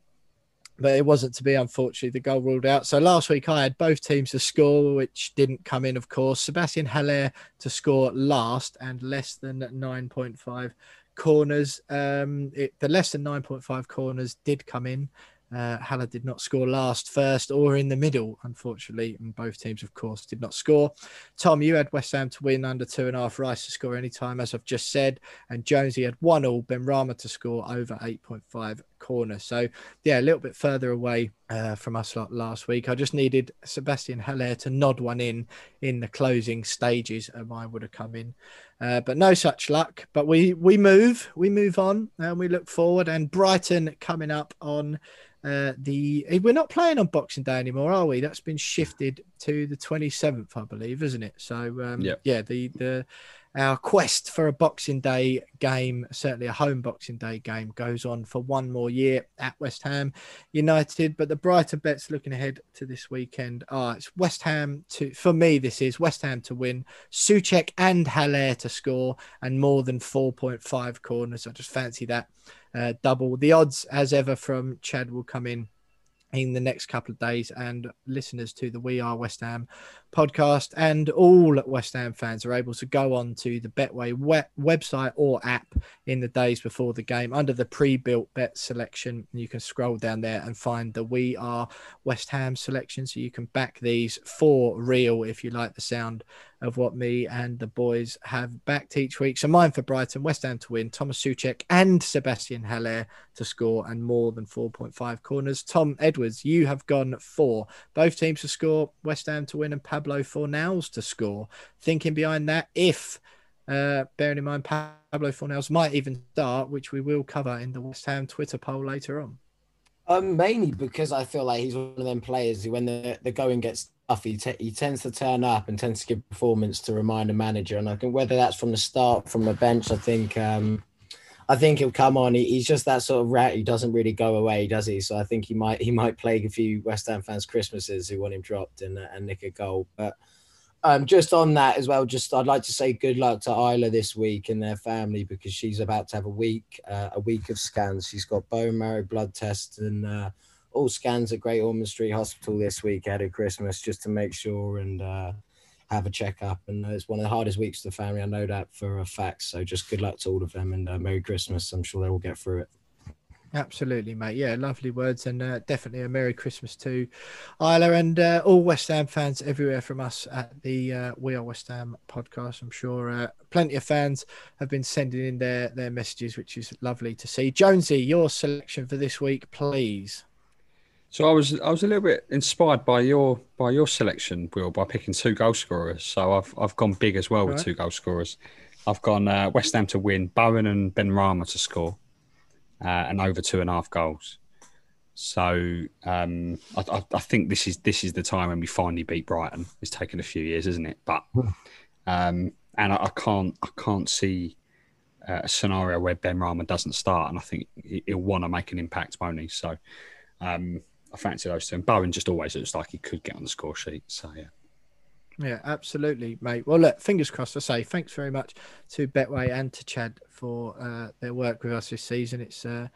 But it wasn't to be, unfortunately. The goal ruled out. So last week I had both teams to score, which didn't come in, of course. Sebastian Haller to score last and less than 9.5 corners. Um, it, the less than 9.5 corners did come in. Uh, Haller did not score last, first, or in the middle, unfortunately. And both teams, of course, did not score. Tom, you had West Ham to win under two and a half, Rice to score any time, as I've just said. And Jonesy had one all, Benrahma to score over 8.5 corner. So, yeah, a little bit further away uh, from us last week. I just needed Sebastian Haller to nod one in in the closing stages, and mine would have come in. Uh, but no such luck. But we we move, we move on, and we look forward. And Brighton coming up on uh, the eh, we're not playing on Boxing Day anymore, are we? That's been shifted to the 27th, I believe, isn't it? So um, yep. yeah, the the our quest for a Boxing Day game, certainly a home Boxing Day game, goes on for one more year at West Ham United. But the Brighton bets looking ahead to this weekend are it's West Ham to, for me, this is West Ham to win, Soucek and Haller to score, and more than 4.5 corners. I just fancy that uh, double. The odds, as ever, from Chad will come in in the next couple of days and listeners to the We Are West Ham podcast and all West Ham fans are able to go on to the Betway web- website or app in the days before the game under the pre-built bet selection you can scroll down there and find the We Are West Ham selection so you can back these for real if you like the sound of what me and the boys have backed each week. So mine for Brighton, West Ham to win, Thomas Soucek and Sebastian Haller to score and more than 4.5 corners. Tom Edwards, you have gone for both teams to score, West Ham to win and Pablo Fornals to score. Thinking behind that, if uh, bearing in mind Pablo Fornals might even start, which we will cover in the West Ham Twitter poll later on. Um, mainly because I feel like he's one of them players who, when the, the going gets tough, he, he tends to turn up and tends to give performance to remind a manager. And I think whether that's from the start, from the bench, I think um, I think he'll come on. He, he's just that sort of rat. He doesn't really go away, does he? So I think he might he might plague a few West Ham fans' Christmases who want him dropped and, and nick a goal. But um, just on that as well, just I'd like to say good luck to Isla this week and their family because she's about to have a week uh, a week of scans. She's got bone marrow blood tests and uh, all scans at Great Ormond Street Hospital this week ahead of Christmas just to make sure and. Uh, have a checkup. And it's one of the hardest weeks for the family. I know that for a fact. So just good luck to all of them and uh, Merry Christmas. I'm sure they will get through it. Absolutely, mate. Yeah, lovely words, and uh, definitely a Merry Christmas to Isla and uh, all West Ham fans everywhere from us at the uh, We Are West Ham podcast. I'm sure uh, plenty of fans have been sending in their their messages, which is lovely to see. Jonesy, your selection for this week, please. So I was I was a little bit inspired by your by your selection, Will, by picking two goal scorers. So I've I've gone big as well with right. two goal scorers. I've gone uh, West Ham to win, Bowen and Benrahma to score, uh, and over two and a half goals. So um, I, I, think this is this is the time when we finally beat Brighton. It's taken a few years, isn't it? But hmm. um, and I, I, can't I can't see uh, a scenario where Benrahma doesn't start, and I think he'll want to make an impact, he? So um, I fancy those two. And Bowen just always looks like he could get on the score sheet. So yeah. Yeah, absolutely, mate. Well, look, fingers crossed. I say thanks very much to Betway and to Chad for uh, their work with us this season. It's uh,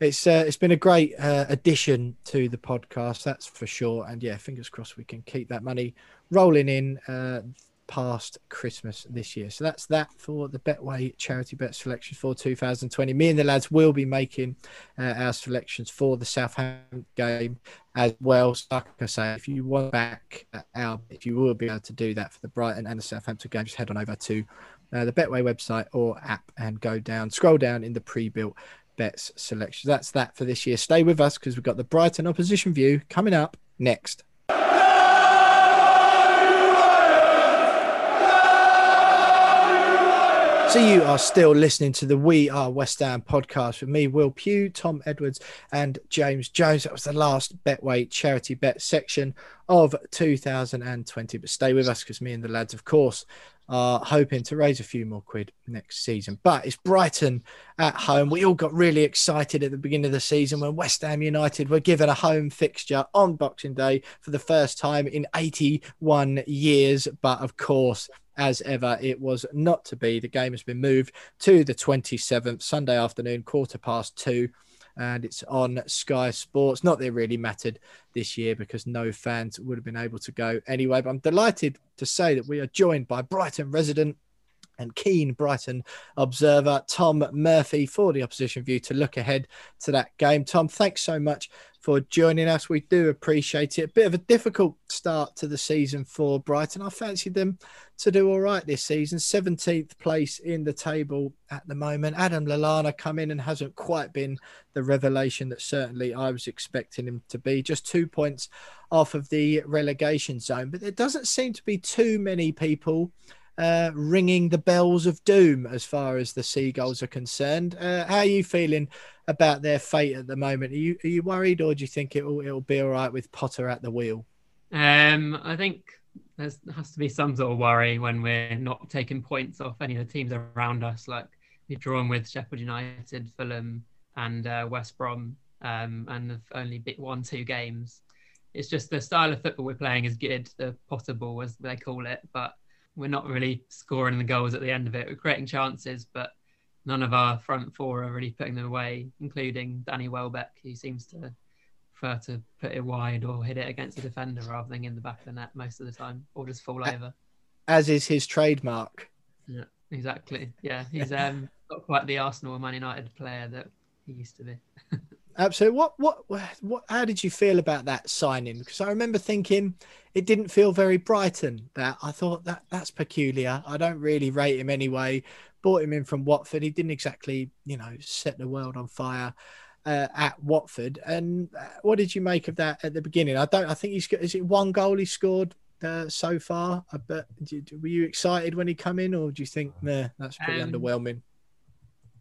it's uh, it's been a great uh, addition to the podcast, that's for sure. And yeah, fingers crossed we can keep that money rolling in uh, past Christmas this year. So that's that for the Betway charity bet selection for 2020. Me and the lads will be making uh, our selections for the Southampton game as well. So like I say, if you want back our, if you will be able to do that for the Brighton and the Southampton game, just head on over to uh, the Betway website or app and go down, scroll down in the pre-built bets selection. That's that for this year. Stay with us because we've got the Brighton opposition view coming up next. So you are still listening to the We Are West Ham podcast with me, Will Pugh, Tom Edwards, and James Jones. That was the last Betway charity bet section of 2020. But stay with us because me and the lads, of course, are hoping to raise a few more quid next season. But it's Brighton at home. We all got really excited at the beginning of the season when West Ham United were given a home fixture on Boxing Day for the first time in 81 years. But of course, as ever, it was not to be. The game has been moved to the 27th, Sunday afternoon, quarter past two. and it's on Sky Sports. Not that it really mattered this year because no fans would have been able to go anyway. But I'm delighted to say that we are joined by Brighton resident and keen Brighton observer Tom Murphy for the opposition view to look ahead to that game. Tom, thanks so much for joining us. We do appreciate it. A bit of a difficult start to the season for Brighton. I fancied them to do all right this season. 17th place in the table at the moment. Adam Lallana come in and hasn't quite been the revelation that certainly I was expecting him to be. Just two points off of the relegation zone. But there doesn't seem to be too many people uh, ringing the bells of doom as far as the Seagulls are concerned. Uh, how are you feeling about their fate at the moment? Are you are you worried, or do you think it'll it'll be all right with Potter at the wheel? Um, I think there has to be some sort of worry when we're not taking points off any of the teams around us. Like we've drawn with Sheffield United, Fulham, and uh, West Brom, um, and have only bit won two games. It's just the style of football we're playing is good, the Potter ball as they call it, but we're not really scoring the goals at the end of it. We're creating chances, but none of our front four are really putting them away, including Danny Welbeck, who seems to prefer to put it wide or hit it against a defender rather than in the back of the net most of the time, or just fall over. As is his trademark. Yeah, exactly. Yeah, he's um, not quite the Arsenal or Man United player that he used to be. Absolutely. What, what, what, how did you feel about that signing? Because I remember thinking it didn't feel very Brighton. That I thought that that's peculiar. I don't really rate him anyway. Bought him in from Watford. He didn't exactly, you know, set the world on fire uh, at Watford. And uh, what did you make of that at the beginning? I don't. I think he's got. Is it one goal he scored uh, so far? But. Were you excited when he come in, or do you think, nah, that's pretty um, underwhelming?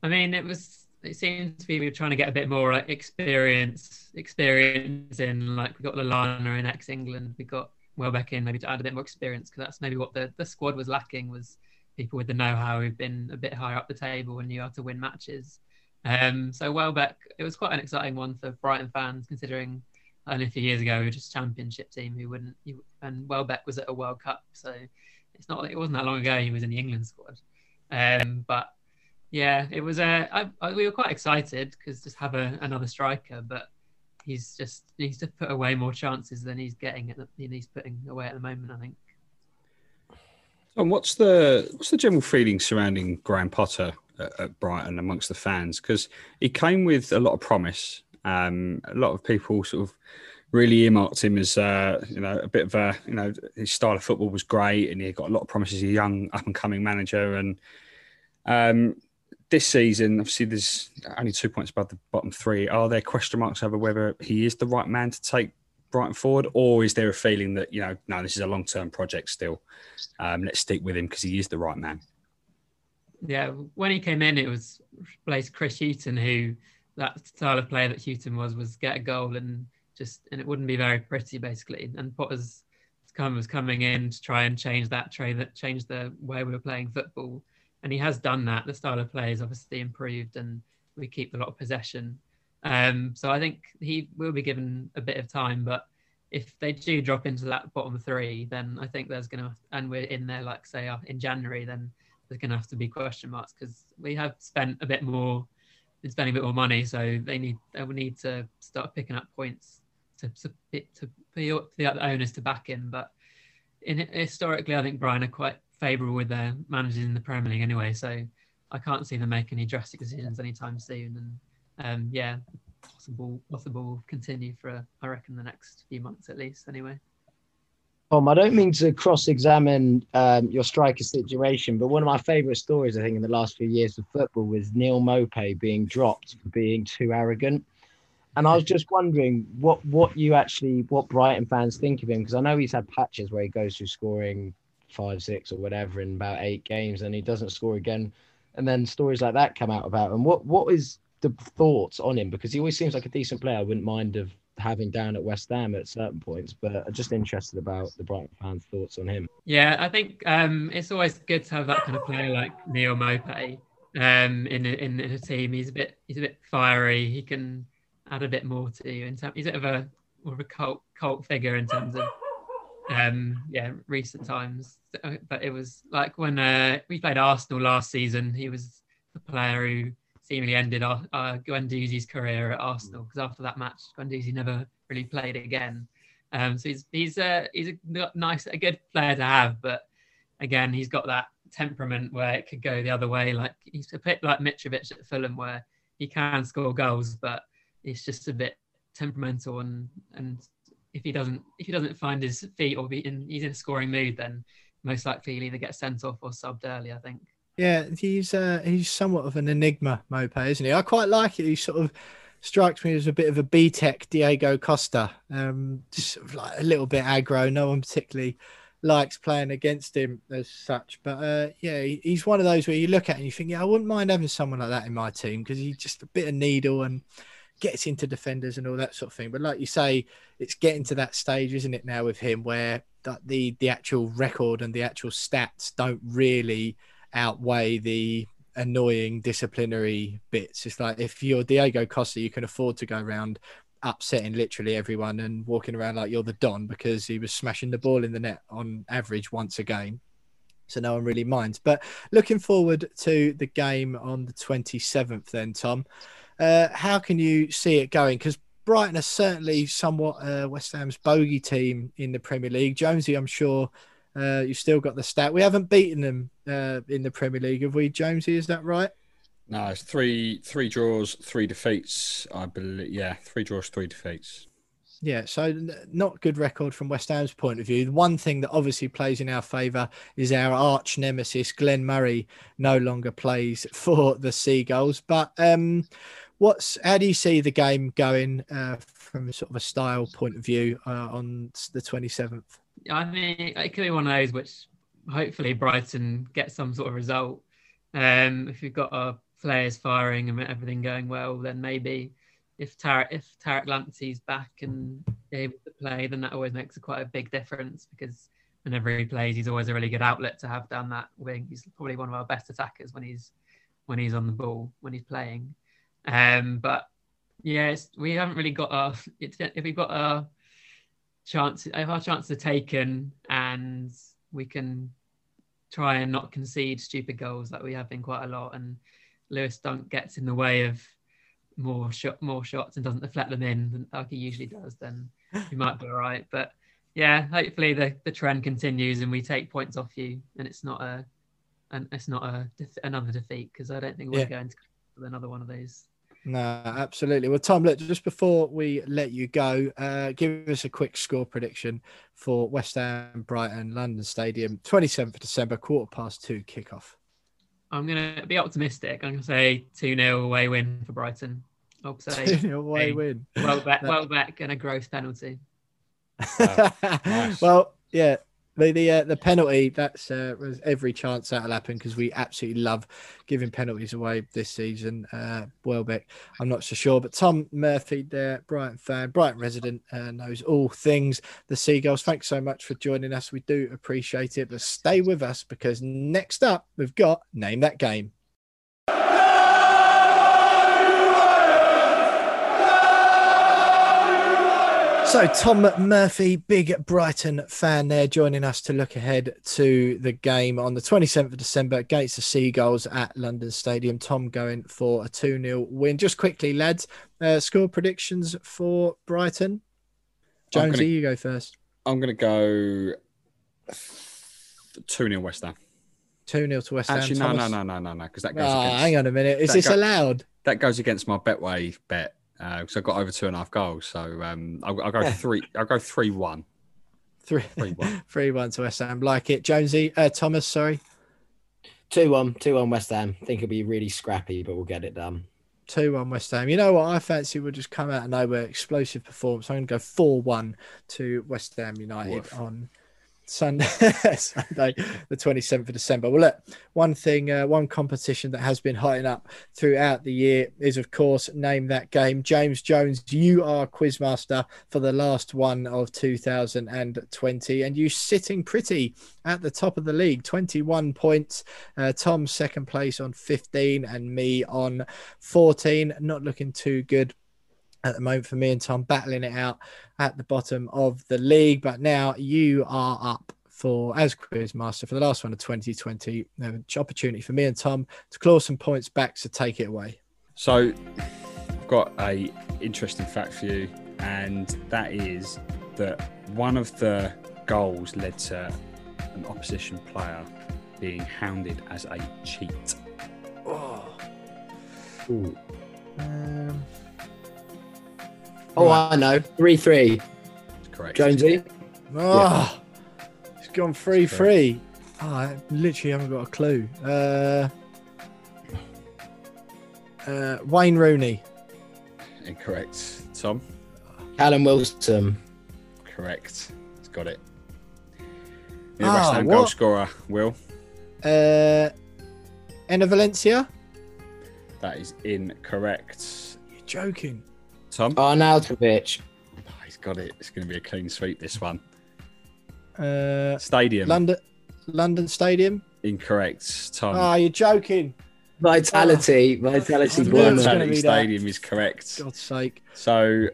I mean, it was it seems to be we are trying to get a bit more like experience experience in like we got Lallana in ex England we got Welbeck in maybe to add a bit more experience because that's maybe what the, the squad was lacking was people with the know-how who've been a bit higher up the table and knew how to win matches. Um, so Welbeck it was quite an exciting one for Brighton fans considering only a few years ago we were just a championship team who wouldn't and Welbeck was at a World Cup so it's not it wasn't that long ago he was in the England squad. Um, but yeah, it was. Uh, I, I, we were quite excited because just have a, another striker, but he's just needs to put away more chances than he's getting at the, he's putting away at the moment. I think. And what's the what's the general feeling surrounding Graham Potter at, at Brighton amongst the fans? Because he came with a lot of promise. Um, a lot of people sort of really earmarked him as uh, you know a bit of a you know his style of football was great, and he got a lot of promises. A young up and coming manager, and um, this season, obviously, there's only two points above the bottom three. Are there question marks over whether he is the right man to take Brighton forward, or is there a feeling that you know, no, this is a long-term project still? Um, let's stick with him because he is the right man. Yeah, when he came in, it was replaced Chris Hughton, who that style of player that Hughton was was get a goal and just and it wouldn't be very pretty basically. And Potter's come was coming in to try and change that train that changed the way we were playing football and he has done that. The style of play is obviously improved, and we keep a lot of possession. Um, so I think he will be given a bit of time, but if they do drop into that bottom three, then I think there's going to, and we're in there, like say uh, in January, then there's going to have to be question marks because we have spent a bit more, been spending a bit more money, so they need they will need to start picking up points to to, to, to the owners to back in. But in historically, I think Brighton are quite favourable with their managers in the Premier League anyway. So I can't see them make any drastic decisions anytime soon. And um, yeah, possible possible continue for I reckon the next few months at least. Anyway. Tom, I don't mean to cross-examine um, your striker situation, but one of my favourite stories, I think, in the last few years of football was Neal Maupay being dropped for being too arrogant. And I was just wondering what what you actually what Brighton fans think of him because I know he's had patches where he goes through scoring five, six, or whatever in about eight games, and he doesn't score again. And then stories like that come out about him. What what is the thoughts on him? Because he always seems like a decent player. I wouldn't mind of having down at West Ham at certain points, but I'm just interested about the Brighton fans' thoughts on him. Yeah, I think um, it's always good to have that kind of player like Neal Maupay um, in, in, in a team. He's a bit he's a bit fiery. He can add a bit more to you. In terms, he's a bit of a more of a cult cult figure in terms of um, yeah, recent times. But it was like when uh, we played Arsenal last season, he was the player who seemingly ended our, uh, Guendouzi's career at Arsenal because after that match, Guendouzi never really played again. Um, so he's he's a he's a nice a good player to have, but again he's got that temperament where it could go the other way. Like he's a bit like Mitrovic at Fulham, where he can score goals, but it's just a bit temperamental and and if he doesn't if he doesn't find his feet or be in he's in a scoring mood, then most likely he'll either get sent off or subbed early. I think. Yeah, he's uh, he's somewhat of an enigma, Maupay, isn't he? I quite like it. He sort of strikes me as a bit of a BTEC Diego Costa. Um, just sort of like a little bit aggro. No one particularly likes playing against him as such. But uh, yeah, he's one of those where you look at and you think, yeah, I wouldn't mind having someone like that in my team because he's just a bit of needle and gets into defenders and all that sort of thing. But like you say, it's getting to that stage, isn't it, now with him where the the actual record and the actual stats don't really outweigh the annoying disciplinary bits. It's like if you're Diego Costa, you can afford to go around upsetting literally everyone and walking around like you're the Don because he was smashing the ball in the net on average once a game. So no one really minds. But looking forward to the game on the 27th, then, Tom. Uh, how can you see it going? Because Brighton are certainly somewhat uh, West Ham's bogey team in the Premier League. Jonesy, I'm sure uh, you've still got the stat. We haven't beaten them uh, in the Premier League, have we, Jonesy? Is that right? No, it's three three draws, three defeats. I believe. Yeah, three draws, three defeats. Yeah, so not good record from West Ham's point of view. The one thing that obviously plays in our favour is our arch nemesis, Glenn Murray, no longer plays for the Seagulls. But um, what's how do you see the game going uh, from sort of a style point of view uh, on the twenty seventh? I mean, it could be one of those which hopefully Brighton get some sort of result. Um, if you've got our players firing and everything going well, then maybe if Tariq if Tariq Lamptey's back and able to play, then that always makes a quite a big difference because whenever he plays, he's always a really good outlet to have down that wing. He's probably one of our best attackers when he's when he's on the ball when he's playing. Um, but yes, we haven't really got our if we've got our chance if our chances are taken and we can try and not concede stupid goals that we have been quite a lot and Lewis Dunk gets in the way of more shot more shots and doesn't deflect them in like he usually does, then we might be all right. But yeah, hopefully the, the trend continues and we take points off you and it's not a and it's not a another defeat because I don't think we're yeah. going to another one of those. No, absolutely. Well, Tom, look, just before we let you go, uh, give us a quick score prediction for West Ham, Brighton, London Stadium, 27th of December, quarter past two kickoff. I'm going to be optimistic. I'm going to say 2 0 away win for Brighton. I'll say 2 away win. Welbeck, well back, and a Gross penalty. nice. Well, yeah, the the, uh, the penalty that's uh, every chance that'll happen because we absolutely love giving penalties away this season. Uh, Welbeck, I'm not so sure, but Tom Murphy, there, Brighton fan, Brighton resident, uh, knows all things the Seagulls. Thanks so much for joining us. We do appreciate it, but stay with us because next up we've got name that game. So, Tom Murphy, big Brighton fan there, joining us to look ahead to the game on the 27th of December against the Seagulls at London Stadium. Tom going for a 2 0 win. Just quickly, lads, uh, score predictions for Brighton. Jonesy, gonna, you go first. I'm going to go 2 0 West Ham. 2 0 to West Ham. Actually, no, no, no, no, no, no, because that goes. Oh, against, hang on a minute. Is this go, allowed? That goes against my Betway bet because uh, I got over two and a half goals. So um, I'll, I'll, go three. I'll go three one. Three, three one. three one to West Ham. Like it, Jonesy. Uh, Thomas, sorry. Two one, two one West Ham. I think it'll be really scrappy, but we'll get it done. Two one West Ham. You know what? I fancy we'll just come out of nowhere, explosive performance. I'm going to go four one to West Ham United on Sunday, Sunday, the 27th of December. Well, look, one thing, uh, one competition that has been heating up throughout the year is, of course, name that game. James Jones, you are quizmaster for the last one of 2020, and you sitting pretty at the top of the league, 21 points. Uh, Tom second place on 15, and me on 14. Not looking too good at the moment for me and Tom battling it out at the bottom of the league. But now you are up for as quiz master for the last one of 2020. An opportunity for me and Tom to claw some points back So take it away. So, I've got a interesting fact for you, and that is that one of the goals led to an opposition player being hounded as a cheat. Um, Oh, I know. 3 3. Correct. Jonesy. oh, it's gone free free. Oh, I literally haven't got a clue. Uh, uh, Wayne Rooney. Incorrect. Tom. Callum Wilson. Correct. He's got it. The Ah, West Ham goal scorer, Will. Uh, Enner Valencia. That is incorrect. You're joking. Tom. Arnautovic. Oh, he's got it. It's going to be a clean sweep. This one. Uh, Stadium. London, London Stadium. Incorrect. Tom. Ah, you're joking. Vitality. Vitality I knew it was Bournemouth. gonna Vitality. Stadium is correct. God's sake. So,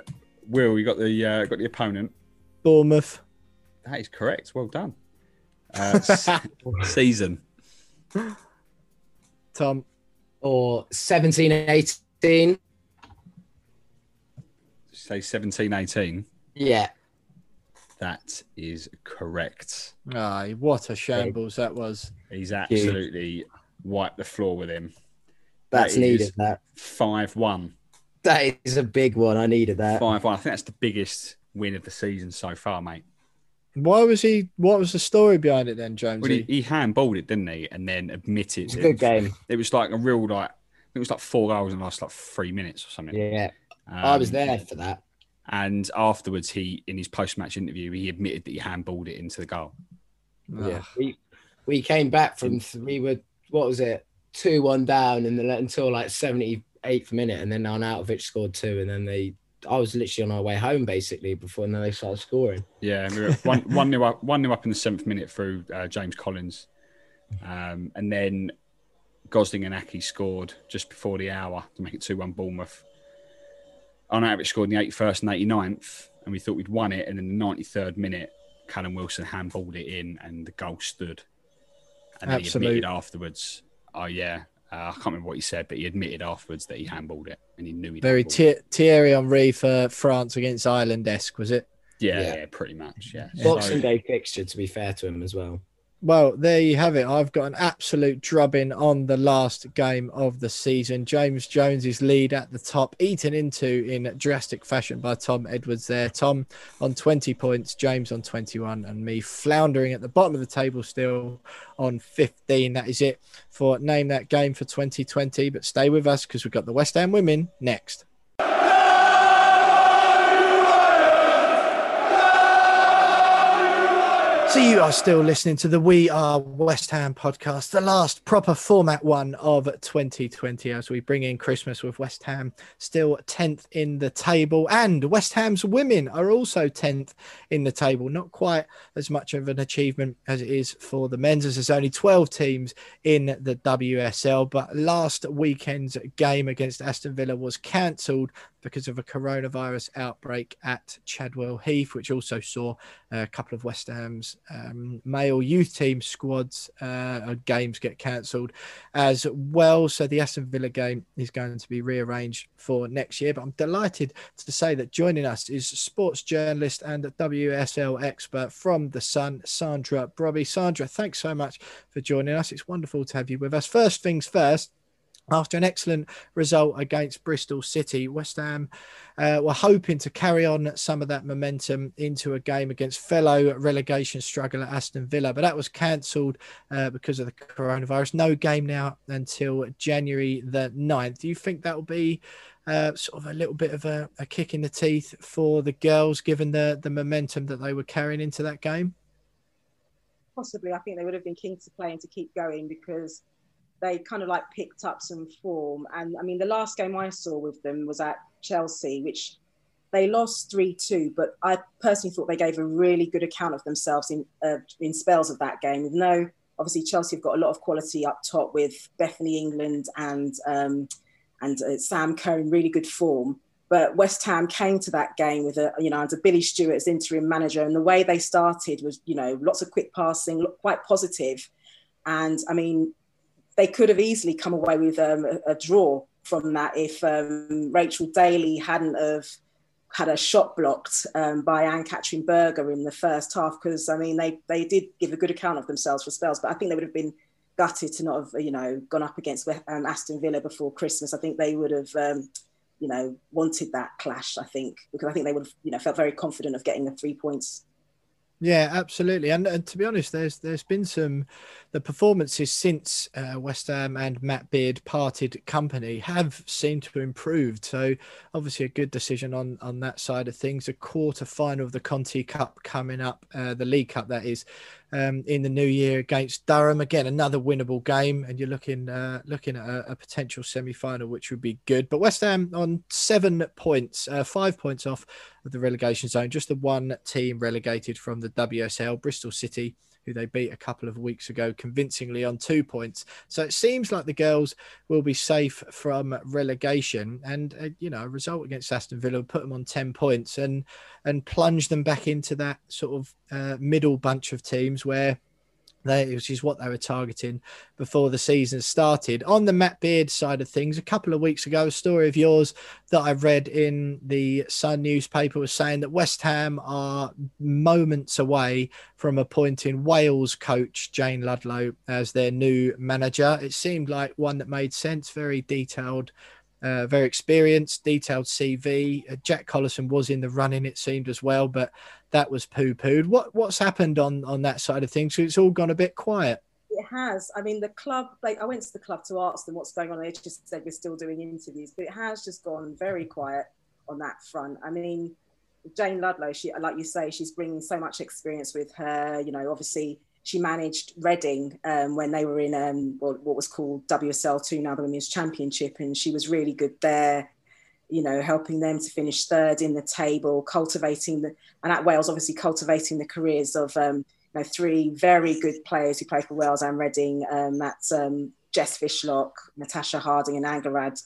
Will, you got the uh, got the opponent. Bournemouth. That is correct. Well done. Uh, s- season. Tom. Or 17 18. Say 17, 18. Yeah. That is correct. Aye, what a shambles that was. He's absolutely wiped the floor with him. That's That is needed. That. 5 1. That is a big one. I needed that. 5 1. I think that's the biggest win of the season so far, mate. Why was he? What was the story behind it then, Jonesy? Well, he, he handballed it, didn't he? And then admitted It's a it. good game. It was like a real, like, it was like four goals in the last like three minutes or something. Yeah. I was Um, there for that. And afterwards, he in his post-match interview, he admitted that he handballed it into the goal. Yeah. We, we came back from, th- we were, what was it? 2 1 down and then until like 78th minute. And then Arnautovic scored two. And then they, I was literally on our way home basically before and then they started scoring. Yeah, we were one one nil up, one nil up in the seventh minute through uh, James Collins, um, and then Gosling and Aké scored just before the hour to make it two one Bournemouth. Arnautovic scored in the 81st and 89th, and we thought we'd won it. And in the 93rd minute, Callum Wilson handballed it in, and the goal stood. And then he admitted afterwards, "Oh yeah, uh, I can't remember what he said, but he admitted afterwards that he handballed it, and he knew he Very Thi- Thierry Henry for France against Ireland esque, was it? yeah, Yeah. yeah, pretty much, yeah. Boxing So- Day fixture, to be fair to him as well. Well, there you have it. I've got an absolute drubbing on the last game of the season. James Jones's lead at the top, eaten into in drastic fashion by Tom Edwards there. Tom on 20 points, James on 21, and me floundering at the bottom of the table still on 15. That is it for Name That Game for 2020. But stay with us because we've got the West Ham women next. So you are still listening to the We Are West Ham podcast, the last proper format one of 2020 as we bring in Christmas with West Ham still 10th in the table and West Ham's women are also 10th in the table. Not quite as much of an achievement as it is for the men's as there's only 12 teams in the WSL, but last weekend's game against Aston Villa was cancelled because of a coronavirus outbreak at Chadwell Heath, which also saw a couple of West Ham's um, male youth team squads uh, games get cancelled as well. So the Aston Villa game is going to be rearranged for next year. But I'm delighted to say that joining us is sports journalist and WSL expert from The Sun, Sandra Brobby. Sandra, thanks so much for joining us. It's wonderful to have you with us. First things first. After an excellent result against Bristol City, West Ham uh, were hoping to carry on some of that momentum into a game against fellow relegation struggler Aston Villa, but that was cancelled uh, because of the coronavirus. No game now until January the 9th. Do you think that will be uh, sort of a little bit of a, a kick in the teeth for the girls, given the, the momentum that they were carrying into that game? possibly I think they would have been keen to play and to keep going because they kind of like picked up some form. And I mean, the last game I saw with them was at Chelsea, which they lost 3 2, but I personally thought they gave a really good account of themselves in, uh, in spells of that game. With no, obviously, Chelsea have got a lot of quality up top with Bethany England and, um, and uh, Sam Kerr in really good form. But West Ham came to that game with a, you know, under Billy Stewart as interim manager, and the way they started was, you know, lots of quick passing, quite positive. And I mean, they could have easily come away with um, a, a, draw from that if um, Rachel Daly hadn't have had a shot blocked um, by Ann-Katrin Berger in the first half because I mean they they did give a good account of themselves for spells, but I think they would have been gutted to not have you know gone up against um, Aston Villa before Christmas. I think they would have um, you know wanted that clash. I think because I think they would have you know felt very confident of getting the three points yeah, absolutely. And, and to be honest, there's there's been some the performances since uh, West Ham and Matt Beard parted company have seemed to have improved. So obviously a good decision on on that side of things. A quarter final of the Conti Cup coming up, uh, the League Cup that is, um, in the new year against Durham. Again, another winnable game, and you're looking uh, looking at a, a potential semi final, which would be good. But West Ham on seven points, uh, five points off of the relegation zone, just the one team relegated from the WSL, Bristol City who they beat a couple of weeks ago convincingly on two points. So it seems like the girls will be safe from relegation, and uh, you know, a result against Aston Villa will put them on ten points and and plunge them back into that sort of uh, middle bunch of teams where they, which is what they were targeting before the season started. On the Matt Beard side of things, a couple of weeks ago, a story of yours that I read in the Sun newspaper was saying that West Ham are moments away from appointing Wales coach Jayne Ludlow as their new manager. It seemed like one that made sense, very detailed uh, very experienced, detailed CV. Uh, Jack Collison was in the running, it seemed as well, but that was poo pooed. What what's happened on on that side of things? So It's all gone a bit quiet. It has. I mean, the club. Like, I went to the club to ask them what's going on. They just said we're still doing interviews, but it has just gone very quiet on that front. I mean, Jayne Ludlow. She, like you say, she's bringing so much experience with her. You know, obviously she managed Reading um, when they were in um, what, what, was called WSL2, now the Women's Championship, and she was really good there. You know, helping them to finish third in the table, cultivating the and at Wales, obviously cultivating the careers of um, you know three very good players who play for Wales and Reading. Um, that's um, Jess Fishlock, Natasha Harding, and Angharad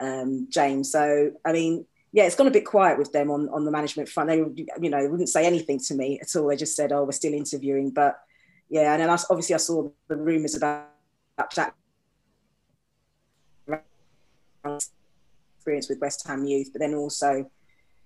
um, James. So, I mean, yeah, it's gone a bit quiet with them on, on the management front. They, you know, wouldn't say anything to me at all. They just said, "Oh, we're still interviewing," but yeah, and then I, obviously I saw the rumours about, Jack experience with West Ham youth, but then also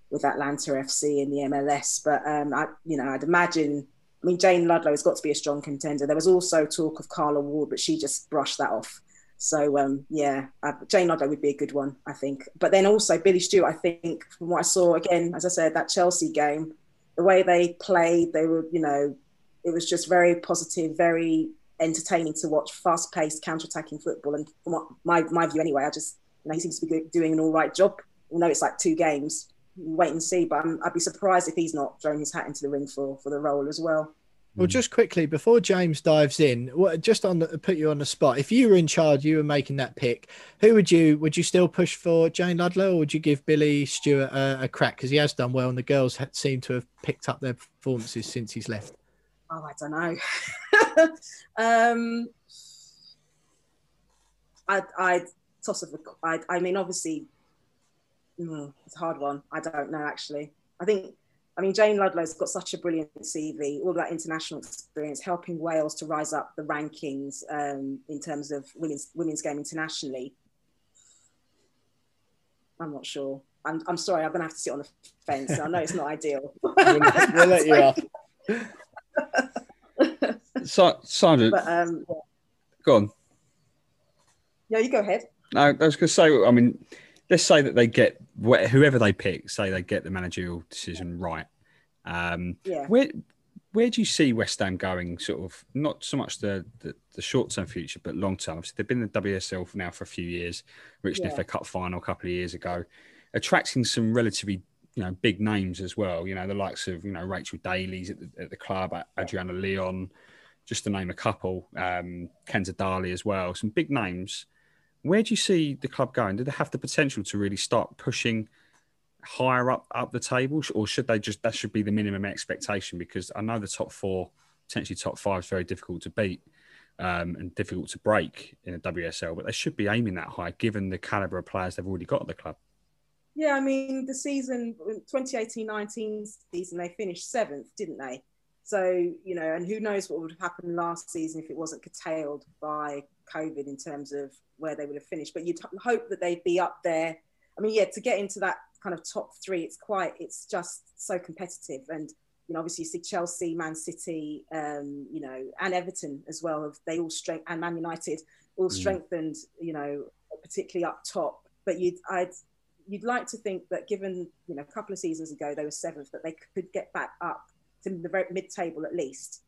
with Atlanta FC in the MLS. But um, I, you know, I'd imagine. I mean, Jayne Ludlow has got to be a strong contender. There was also talk of Carla Ward, but she just brushed that off. So um, yeah, uh, Jayne Ludlow would be a good one, I think. But then also Billy Stewart, I think, from what I saw again, as I said, that Chelsea game, the way they played, they were, you know, it was just very positive, very entertaining to watch, fast paced, counter attacking football. And from what, my, my view anyway, I just, you know, he seems to be doing an all right job. I know it's like two games, wait and see, but i would be surprised if he's not throwing his hat into the ring for, for the role as well. Well, just quickly before James dives in, just on the, put you on the spot. If you were in charge, you were making that pick. Who would you would you still push for Jayne Ludlow, or would you give Billy Stewart a, a crack because he has done well and the girls seem to have picked up their performances since he's left? oh, I don't know. um, I I toss of the. I, I mean, obviously, mm, it's a hard one. I don't know actually. I think. I mean, Jayne Ludlow's got such a brilliant CV, all that international experience, helping Wales to rise up the rankings um, in terms of women's women's game internationally. I'm not sure. I'm, I'm sorry, I'm going to have to sit on the fence. I know it's not ideal. we'll, we'll let you off. so, Sandra, but, um, yeah. go on. Yeah, you go ahead. No, I was going to say. I mean, let's say that they get whoever they pick. Say they get the managerial decision right. Um, yeah. Where where do you see West Ham going? Sort of not so much the the, the short term future, but long term. Obviously, they've been in the WSL now for a few years. Reached yeah. an FA Cup final a couple of years ago, attracting some relatively you know big names as well. You know the likes of you know Rachel Daly's at the, at the club, Adriana Leon, just to name a couple. Um, Kenza Dali as well. Some big names. Where do you see the club going? Do they have the potential to really start pushing higher up up the table, or should they just that should be the minimum expectation? Because I know the top four, potentially top five, is very difficult to beat. Um, and difficult to break in a WSL, but they should be aiming that high given the caliber of players they've already got at the club. Yeah, I mean, the season, 2018 19 season, they finished seventh, didn't they? So, you know, and who knows what would have happened last season if it wasn't curtailed by COVID in terms of where they would have finished. But you'd hope that they'd be up there. I mean, yeah, to get into that kind of top three, it's quite, it's just so competitive. And, you know, obviously you see Chelsea, Man City, um, you know, and Everton as well. They all strength and Man United all mm. strengthened, you know, particularly up top. But you'd, I'd, you'd like to think that given, you know, a couple of seasons ago they were seventh, that they could get back up to the very mid-table at least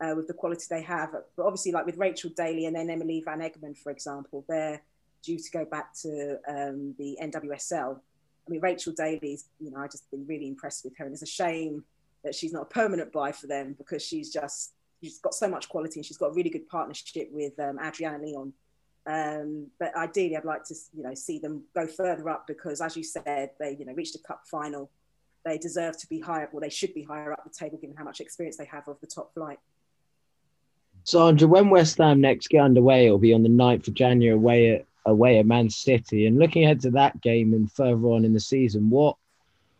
uh, with the quality they have. But obviously, like with Rachel Daly and then Emily Van Egmond, for example, they're due to go back to um, the NWSL. I mean, Rachel Daly's, you know—I've just been really impressed with her, and it's a shame that she's not a permanent buy for them because she's just she's got so much quality and she's got a really good partnership with um, Adriana Leon. Um, but ideally, I'd like to, you know, see them go further up because, as you said, they, you know, reached a cup final they deserve to be higher, or they should be higher up the table given how much experience they have of the top flight. Sandra, when West Ham next get underway, it'll be on the 9th of January away at away at Man City. And looking ahead to that game and further on in the season, what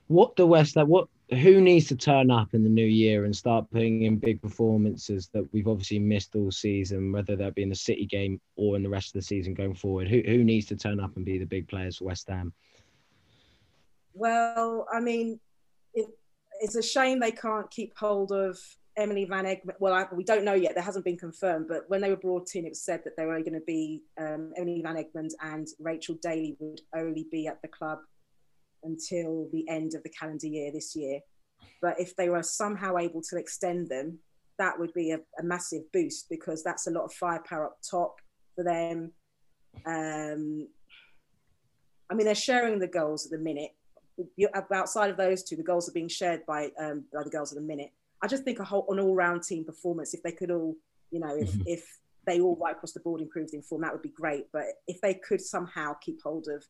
what the West Ham what who needs to turn up in the new year and start putting in big performances that we've obviously missed all season, whether that be in the City game or in the rest of the season going forward? Who who needs to turn up and be the big players for West Ham? Well, I mean, it, it's a shame they can't keep hold of Emily Van Egmond. Well, I, we don't know yet. There hasn't been confirmed, but when they were brought in, it was said that they were going to be um, Emily Van Egmond and Rachel Daly would only be at the club until the end of the calendar year this year. But if they were somehow able to extend them, that would be a, a massive boost because that's a lot of firepower up top for them. Um, I mean, they're sharing the goals at the minute, outside of those two, the goals are being shared by um, by the girls at the minute. I just think a whole an all round team performance. If they could all, you know, if, mm-hmm. if they all right across the board improved in form, that would be great. But if they could somehow keep hold of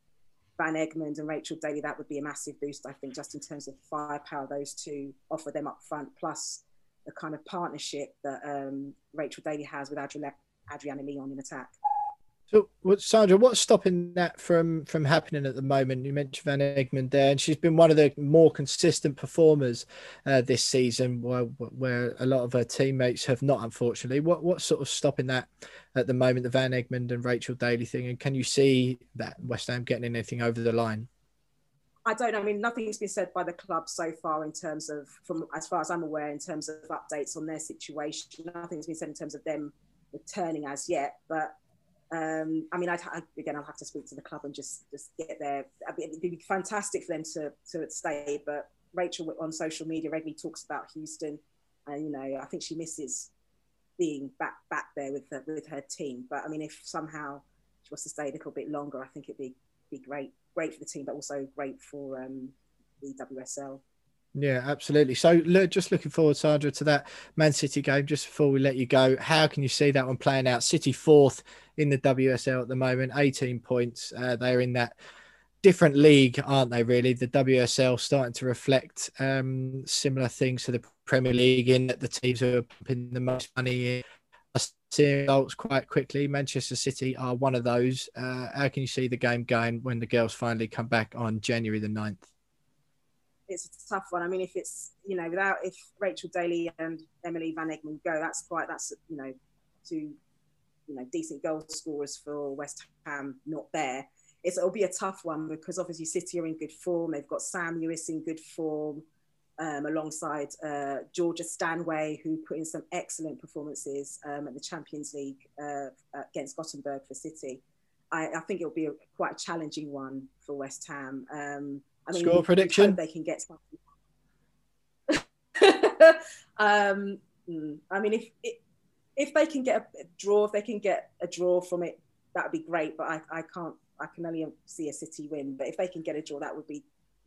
Van Egmond and Rachel Daly, that would be a massive boost. I think just in terms of firepower, those two offer them up front, plus the kind of partnership that um, Rachel Daly has with Adriana, Adriana Leon in attack. So, Sandra, what's stopping that from from happening at the moment? You mentioned Van Egmond there, and she's been one of the more consistent performers uh, this season, where, where a lot of her teammates have not, unfortunately. What what's sort of stopping that at the moment, the Van Egmond and Rachel Daly thing? And can you see that West Ham getting anything over the line? I don't. I mean, nothing's been said by the club so far in terms of, from as far as I'm aware, in terms of updates on their situation. Nothing's been said in terms of them returning as yet, but um, I mean, I'd, again, I'll have to speak to the club and just just get there. It'd be fantastic for them to to stay. But Rachel on social media regularly talks about Houston, and you know, I think she misses being back back there with the, with her team. But I mean, if somehow she was to stay a little bit longer, I think it'd be be great, great for the team, but also great for um, the WSL. Yeah, absolutely. So, look, just looking forward, Sandra, to that Man City game. Just before we let you go, how can you see that one playing out? City fourth in the WSL at the moment, 18 points. Uh, they're in that different league, aren't they? Really, the WSL starting to reflect um, similar things to the Premier League in that the teams who are pumping the most money. In are seeing results quite quickly. Manchester City are one of those. Uh, how can you see the game going when the girls finally come back on January the 9th? It's a tough one. I mean, if it's you know without if Rachel Daly and Emily Van Egmond go, that's quite that's you know two you know decent goal scorers for West Ham not there. It's, it'll be a tough one because obviously City are in good form. They've got Sam Mewis in good form um, alongside uh, Georgia Stanway, who put in some excellent performances um, at the Champions League uh, against Gothenburg for City. I, I, think it'll be a, quite a challenging one for West Ham. Um, I mean, score prediction. They can get something. um, hmm, I mean, if if they can get a draw, if they can get a draw from it, that would be great. But I, I can't. I can only see a City win. But if they can get a draw, that would be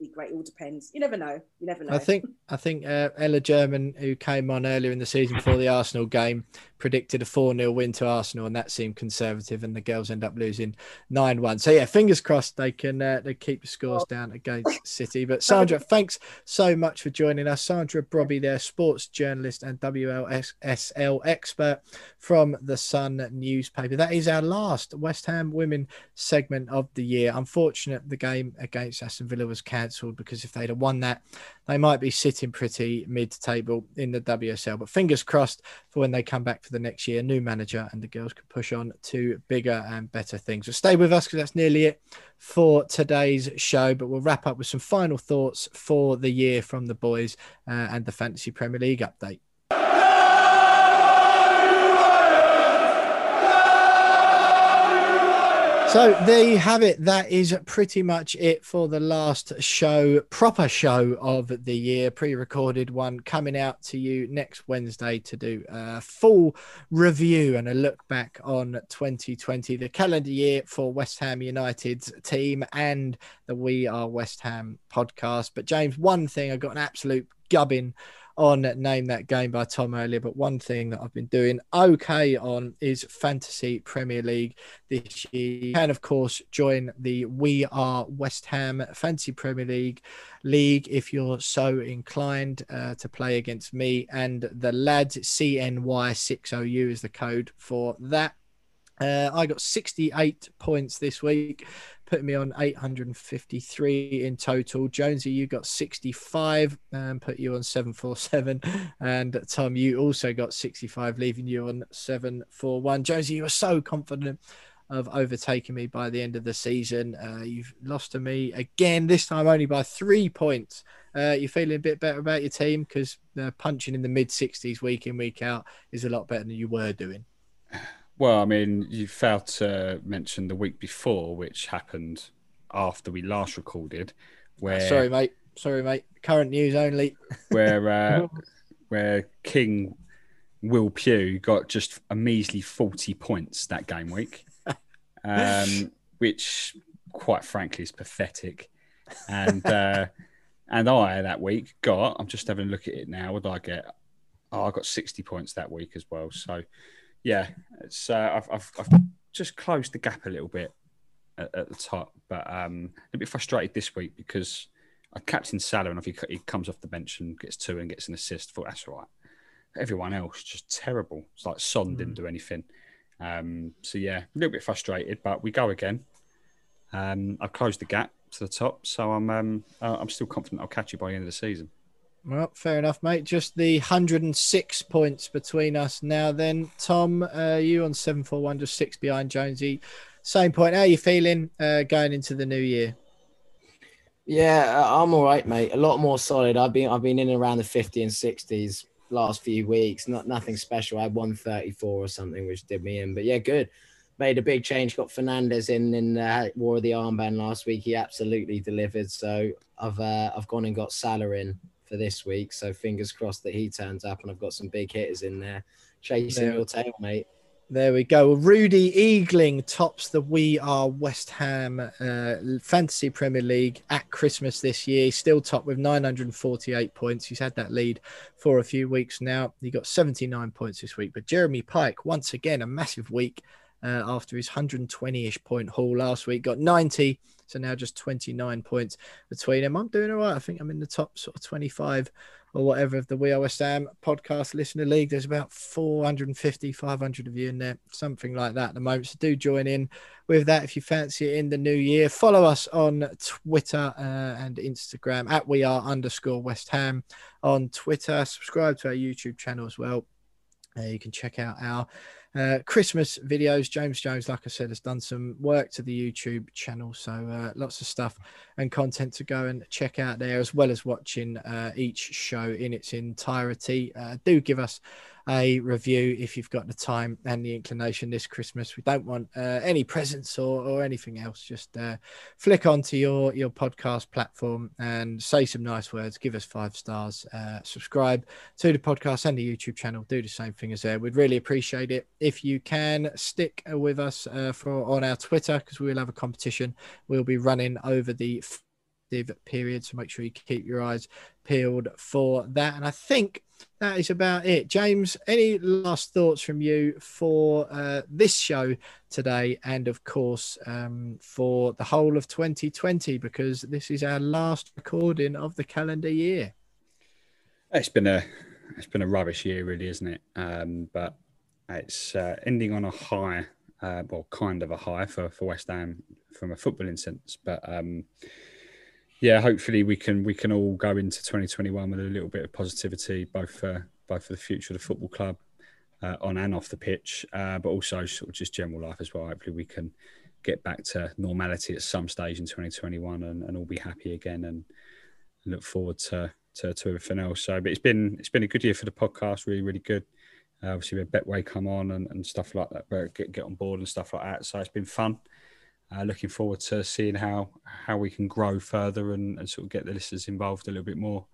great. It all depends. You never know. You never know. I think I think uh, Ella German, who came on earlier in the season before the Arsenal game, predicted a 4 0 win to Arsenal, and that seemed conservative, and the girls end up losing 9 1. So, yeah, fingers crossed they can uh, they keep the scores down against City. But, Sandra, thanks so much for joining us. Sandra Brobby, there, sports journalist and WLSL expert from the Sun newspaper. That is our last West Ham women segment of the year. Unfortunate the game against Aston Villa was cancelled cancelled because if they'd have won that, they might be sitting pretty mid-table in the WSL. But fingers crossed for when they come back for the next year, new manager, and the girls can push on to bigger and better things. So stay with us because that's nearly it for today's show. But we'll wrap up with some final thoughts for the year from the boys uh, and the Fantasy Premier League update. So there you have it. That is pretty much it for the last show, proper show of the year, pre recorded one coming out to you next Wednesday to do a full review and a look back on 2020, the calendar year for West Ham United's team and the We Are West Ham podcast. But, James, one thing I got an absolute gubbing on Name That Game by Tom earlier, but one thing that I've been doing okay on is Fantasy Premier League this year. You can, of course, join the We Are West Ham Fantasy Premier League league if you're so inclined uh, to play against me and the lads. CNY60U is the code for that. Uh, I got 68 points this week putting me on 853 in total. Jonesy, you got 65 and put you on 747. And Tom, you also got 65, leaving you on 741. Jonesy, you were so confident of overtaking me by the end of the season. Uh, you've lost to me again, this time only by three points. Uh, you're feeling a bit better about your team because uh, punching in the mid 60s week in, week out is a lot better than you were doing. Well, I mean, you failed to mention the week before, which happened after we last recorded. Where sorry, mate. Sorry, mate. Current news only. where uh, where King Will Pugh got just a measly forty points that game week, um, which, quite frankly, is pathetic. And uh, and I that week got. I'm just having a look at it now. What did I get? Oh, I got sixty points that week as well. So yeah, it's uh, I've, I've, I've just closed the gap a little bit at, at the top, but um, a bit frustrated this week because I captain Salah and if he, he comes off the bench and gets two and gets an assist, thought that's all right. Everyone else just terrible. It's like Son mm. didn't do anything. Um, so yeah, a little bit frustrated, but we go again. Um, I've closed the gap to the top, so I'm um, I'm still confident I'll catch you by the end of the season. Well, fair enough, mate. Just the 106 points between us now. Then, Tom, uh, you on 741, just six behind Jonesy. Same point. How are you feeling uh, going into the new year? Yeah, I'm all right, mate. A lot more solid. I've been I've been in around the 50 and 60s last few weeks. Not nothing special. I had 134 or something, which did me in. But yeah, good. Made a big change. Got Fernandes in and uh, wore the armband last week. He absolutely delivered. So I've uh, I've gone and got Salah in for this week. So fingers crossed that he turns up and I've got some big hitters in there chasing there, your tail, mate. There we go. Rudy Eagling tops the We Are West Ham uh, Fantasy Premier League at Christmas this year. He's still top with 948 points. He's had that lead for a few weeks now. He got 79 points this week. But Jeremy Pike, once again, a massive week uh, after his 120 ish point haul last week, got 90 so now just 29 points between them. I'm doing all right. I think I'm in the top sort of 25 or whatever of the We Are West Ham podcast listener league. There's about 450, 500 of you in there, something like that at the moment. So do join in with that if you fancy it in the new year. Follow us on Twitter uh, and Instagram at We Are underscore West Ham on Twitter. Subscribe to our YouTube channel as well. Uh, you can check out our uh, Christmas videos. James Jones, like I said, has done some work to the YouTube channel. So uh, lots of stuff and content to go and check out there, as well as watching uh, each show in its entirety. Uh, do give us a review if you've got the time and the inclination this Christmas. We don't want uh, any presents or, or anything else. Just uh, flick onto your, your podcast platform and say some nice words. Give us five stars. Uh, subscribe to the podcast and the YouTube channel. Do the same thing as there. We'd really appreciate it if you can stick with us uh, for on our Twitter because we will have a competition. We'll be running over the period. So make sure you keep your eyes peeled for that. And I think that is about it. James, any last thoughts from you for uh, this show today, and of course um, for the whole of 2020, because this is our last recording of the calendar year. It's been a it's been a rubbish year, really, isn't it? Um, but it's uh, ending on a high, uh, well, kind of a high for for West Ham from a footballing sense, but. Um, yeah, hopefully we can we can all go into 2021 with a little bit of positivity, both for both for the future of the football club, uh, on and off the pitch, uh, but also sort of just general life as well. Hopefully we can get back to normality at some stage in 2021 and, and all be happy again and look forward to, to, to everything else. So, but it's been it's been a good year for the podcast. Really, really good. Uh, obviously, we had Betway come on and, and stuff like that, get get on board and stuff like that. So it's been fun. Uh, looking forward to seeing how how we can grow further and, and sort of get the listeners involved a little bit more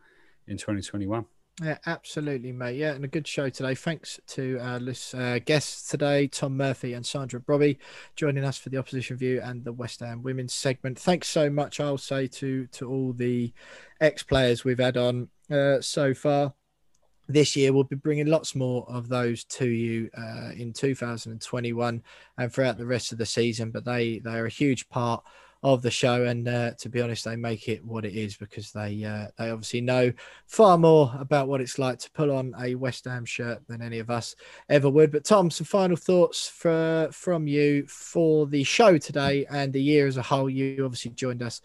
in 2021. Yeah, absolutely, mate. Yeah, and a good show today. Thanks to our uh, guests today, Tom Murphy and Sandra Brobby, joining us for the opposition view and the West Ham women's segment. Thanks so much. I'll say to to all the ex players we've had on uh, so far this year. We'll be bringing lots more of those to you uh, in 2021 and throughout the rest of the season. But they they are a huge part of the show, and uh, to be honest, they make it what it is because they uh, they obviously know far more about what it's like to pull on a West Ham shirt than any of us ever would. But Tom, some final thoughts for, from you for the show today and the year as a whole. You obviously joined us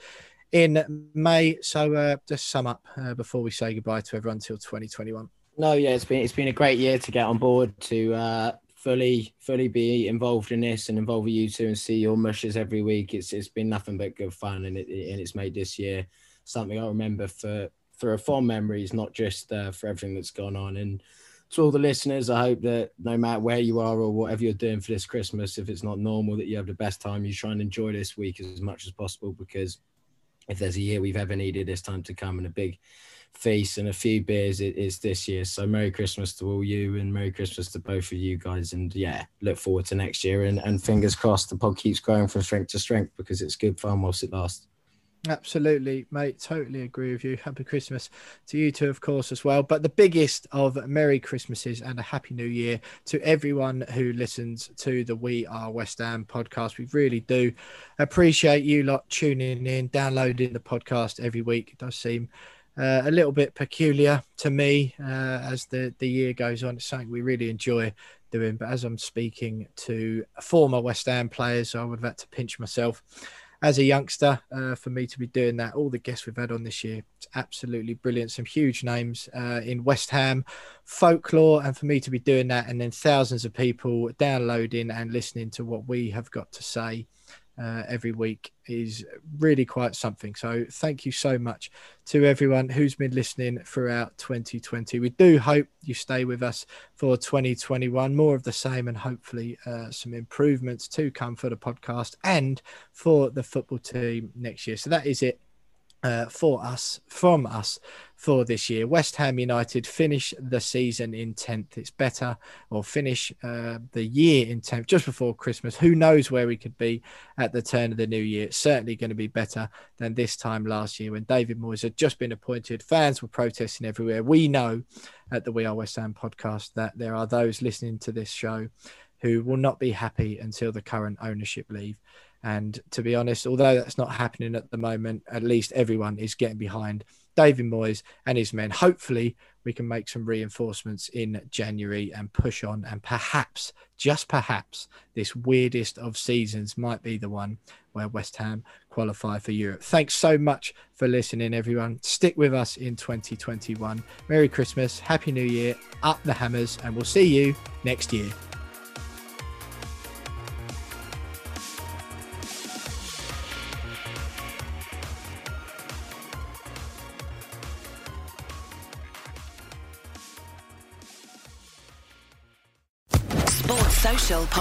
in May, so uh, just sum up uh, before we say goodbye to everyone until 2021. No, yeah, it's been it's been a great year to get on board to uh, fully fully be involved in this and involve you two and see your mushes every week. It's it's been nothing but good fun and it and it's made this year something I remember for for a fond memories, not just uh, for everything that's gone on. And to all the listeners, I hope that no matter where you are or whatever you're doing for this Christmas, if it's not normal, that you have the best time. You try and enjoy this week as much as possible because if there's a year we've ever needed this time to come and a big feast and a few beers it is this year. So Merry Christmas to all you and Merry Christmas to both of you guys. And yeah, look forward to next year and, and fingers crossed the pod keeps growing from strength to strength because it's good fun whilst it lasts. Absolutely, mate. Totally agree with you. Happy Christmas to you too, of course, as well. But the biggest of Merry Christmases and a Happy New Year to everyone who listens to the We Are West Ham podcast. We really do appreciate you lot tuning in, downloading the podcast every week. It does seem uh, a little bit peculiar to me uh, as the, the year goes on. It's something we really enjoy doing. But as I'm speaking to former West Ham players, I would have had to pinch myself as a youngster uh, for me to be doing that. All the guests we've had on this year, it's absolutely brilliant. Some huge names uh, in West Ham folklore, and for me to be doing that, and then thousands of people downloading and listening to what we have got to say uh, every week is really quite something. So thank you so much to everyone who's been listening throughout 2020. We do hope you stay with us for 2021, more of the same, and hopefully uh, some improvements to come for the podcast and for the football team next year. So that is it uh, for us, from us, for this year. West Ham United finish the season in 10th. It's better, or finish uh, the year in 10th just before Christmas. Who knows where we could be at the turn of the new year? It's certainly going to be better than this time last year when David Moyes had just been appointed. Fans were protesting everywhere. We know at the We Are West Ham podcast that there are those listening to this show who will not be happy until the current ownership leave. And to be honest, although that's not happening at the moment, at least everyone is getting behind David Moyes and his men. Hopefully, we can make some reinforcements in January and push on. And perhaps, just perhaps, this weirdest of seasons might be the one where West Ham qualify for Europe. Thanks so much for listening, everyone. Stick with us in 2021. Merry Christmas, Happy New Year, up the hammers, and we'll see you next year.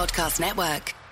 Podcast Network.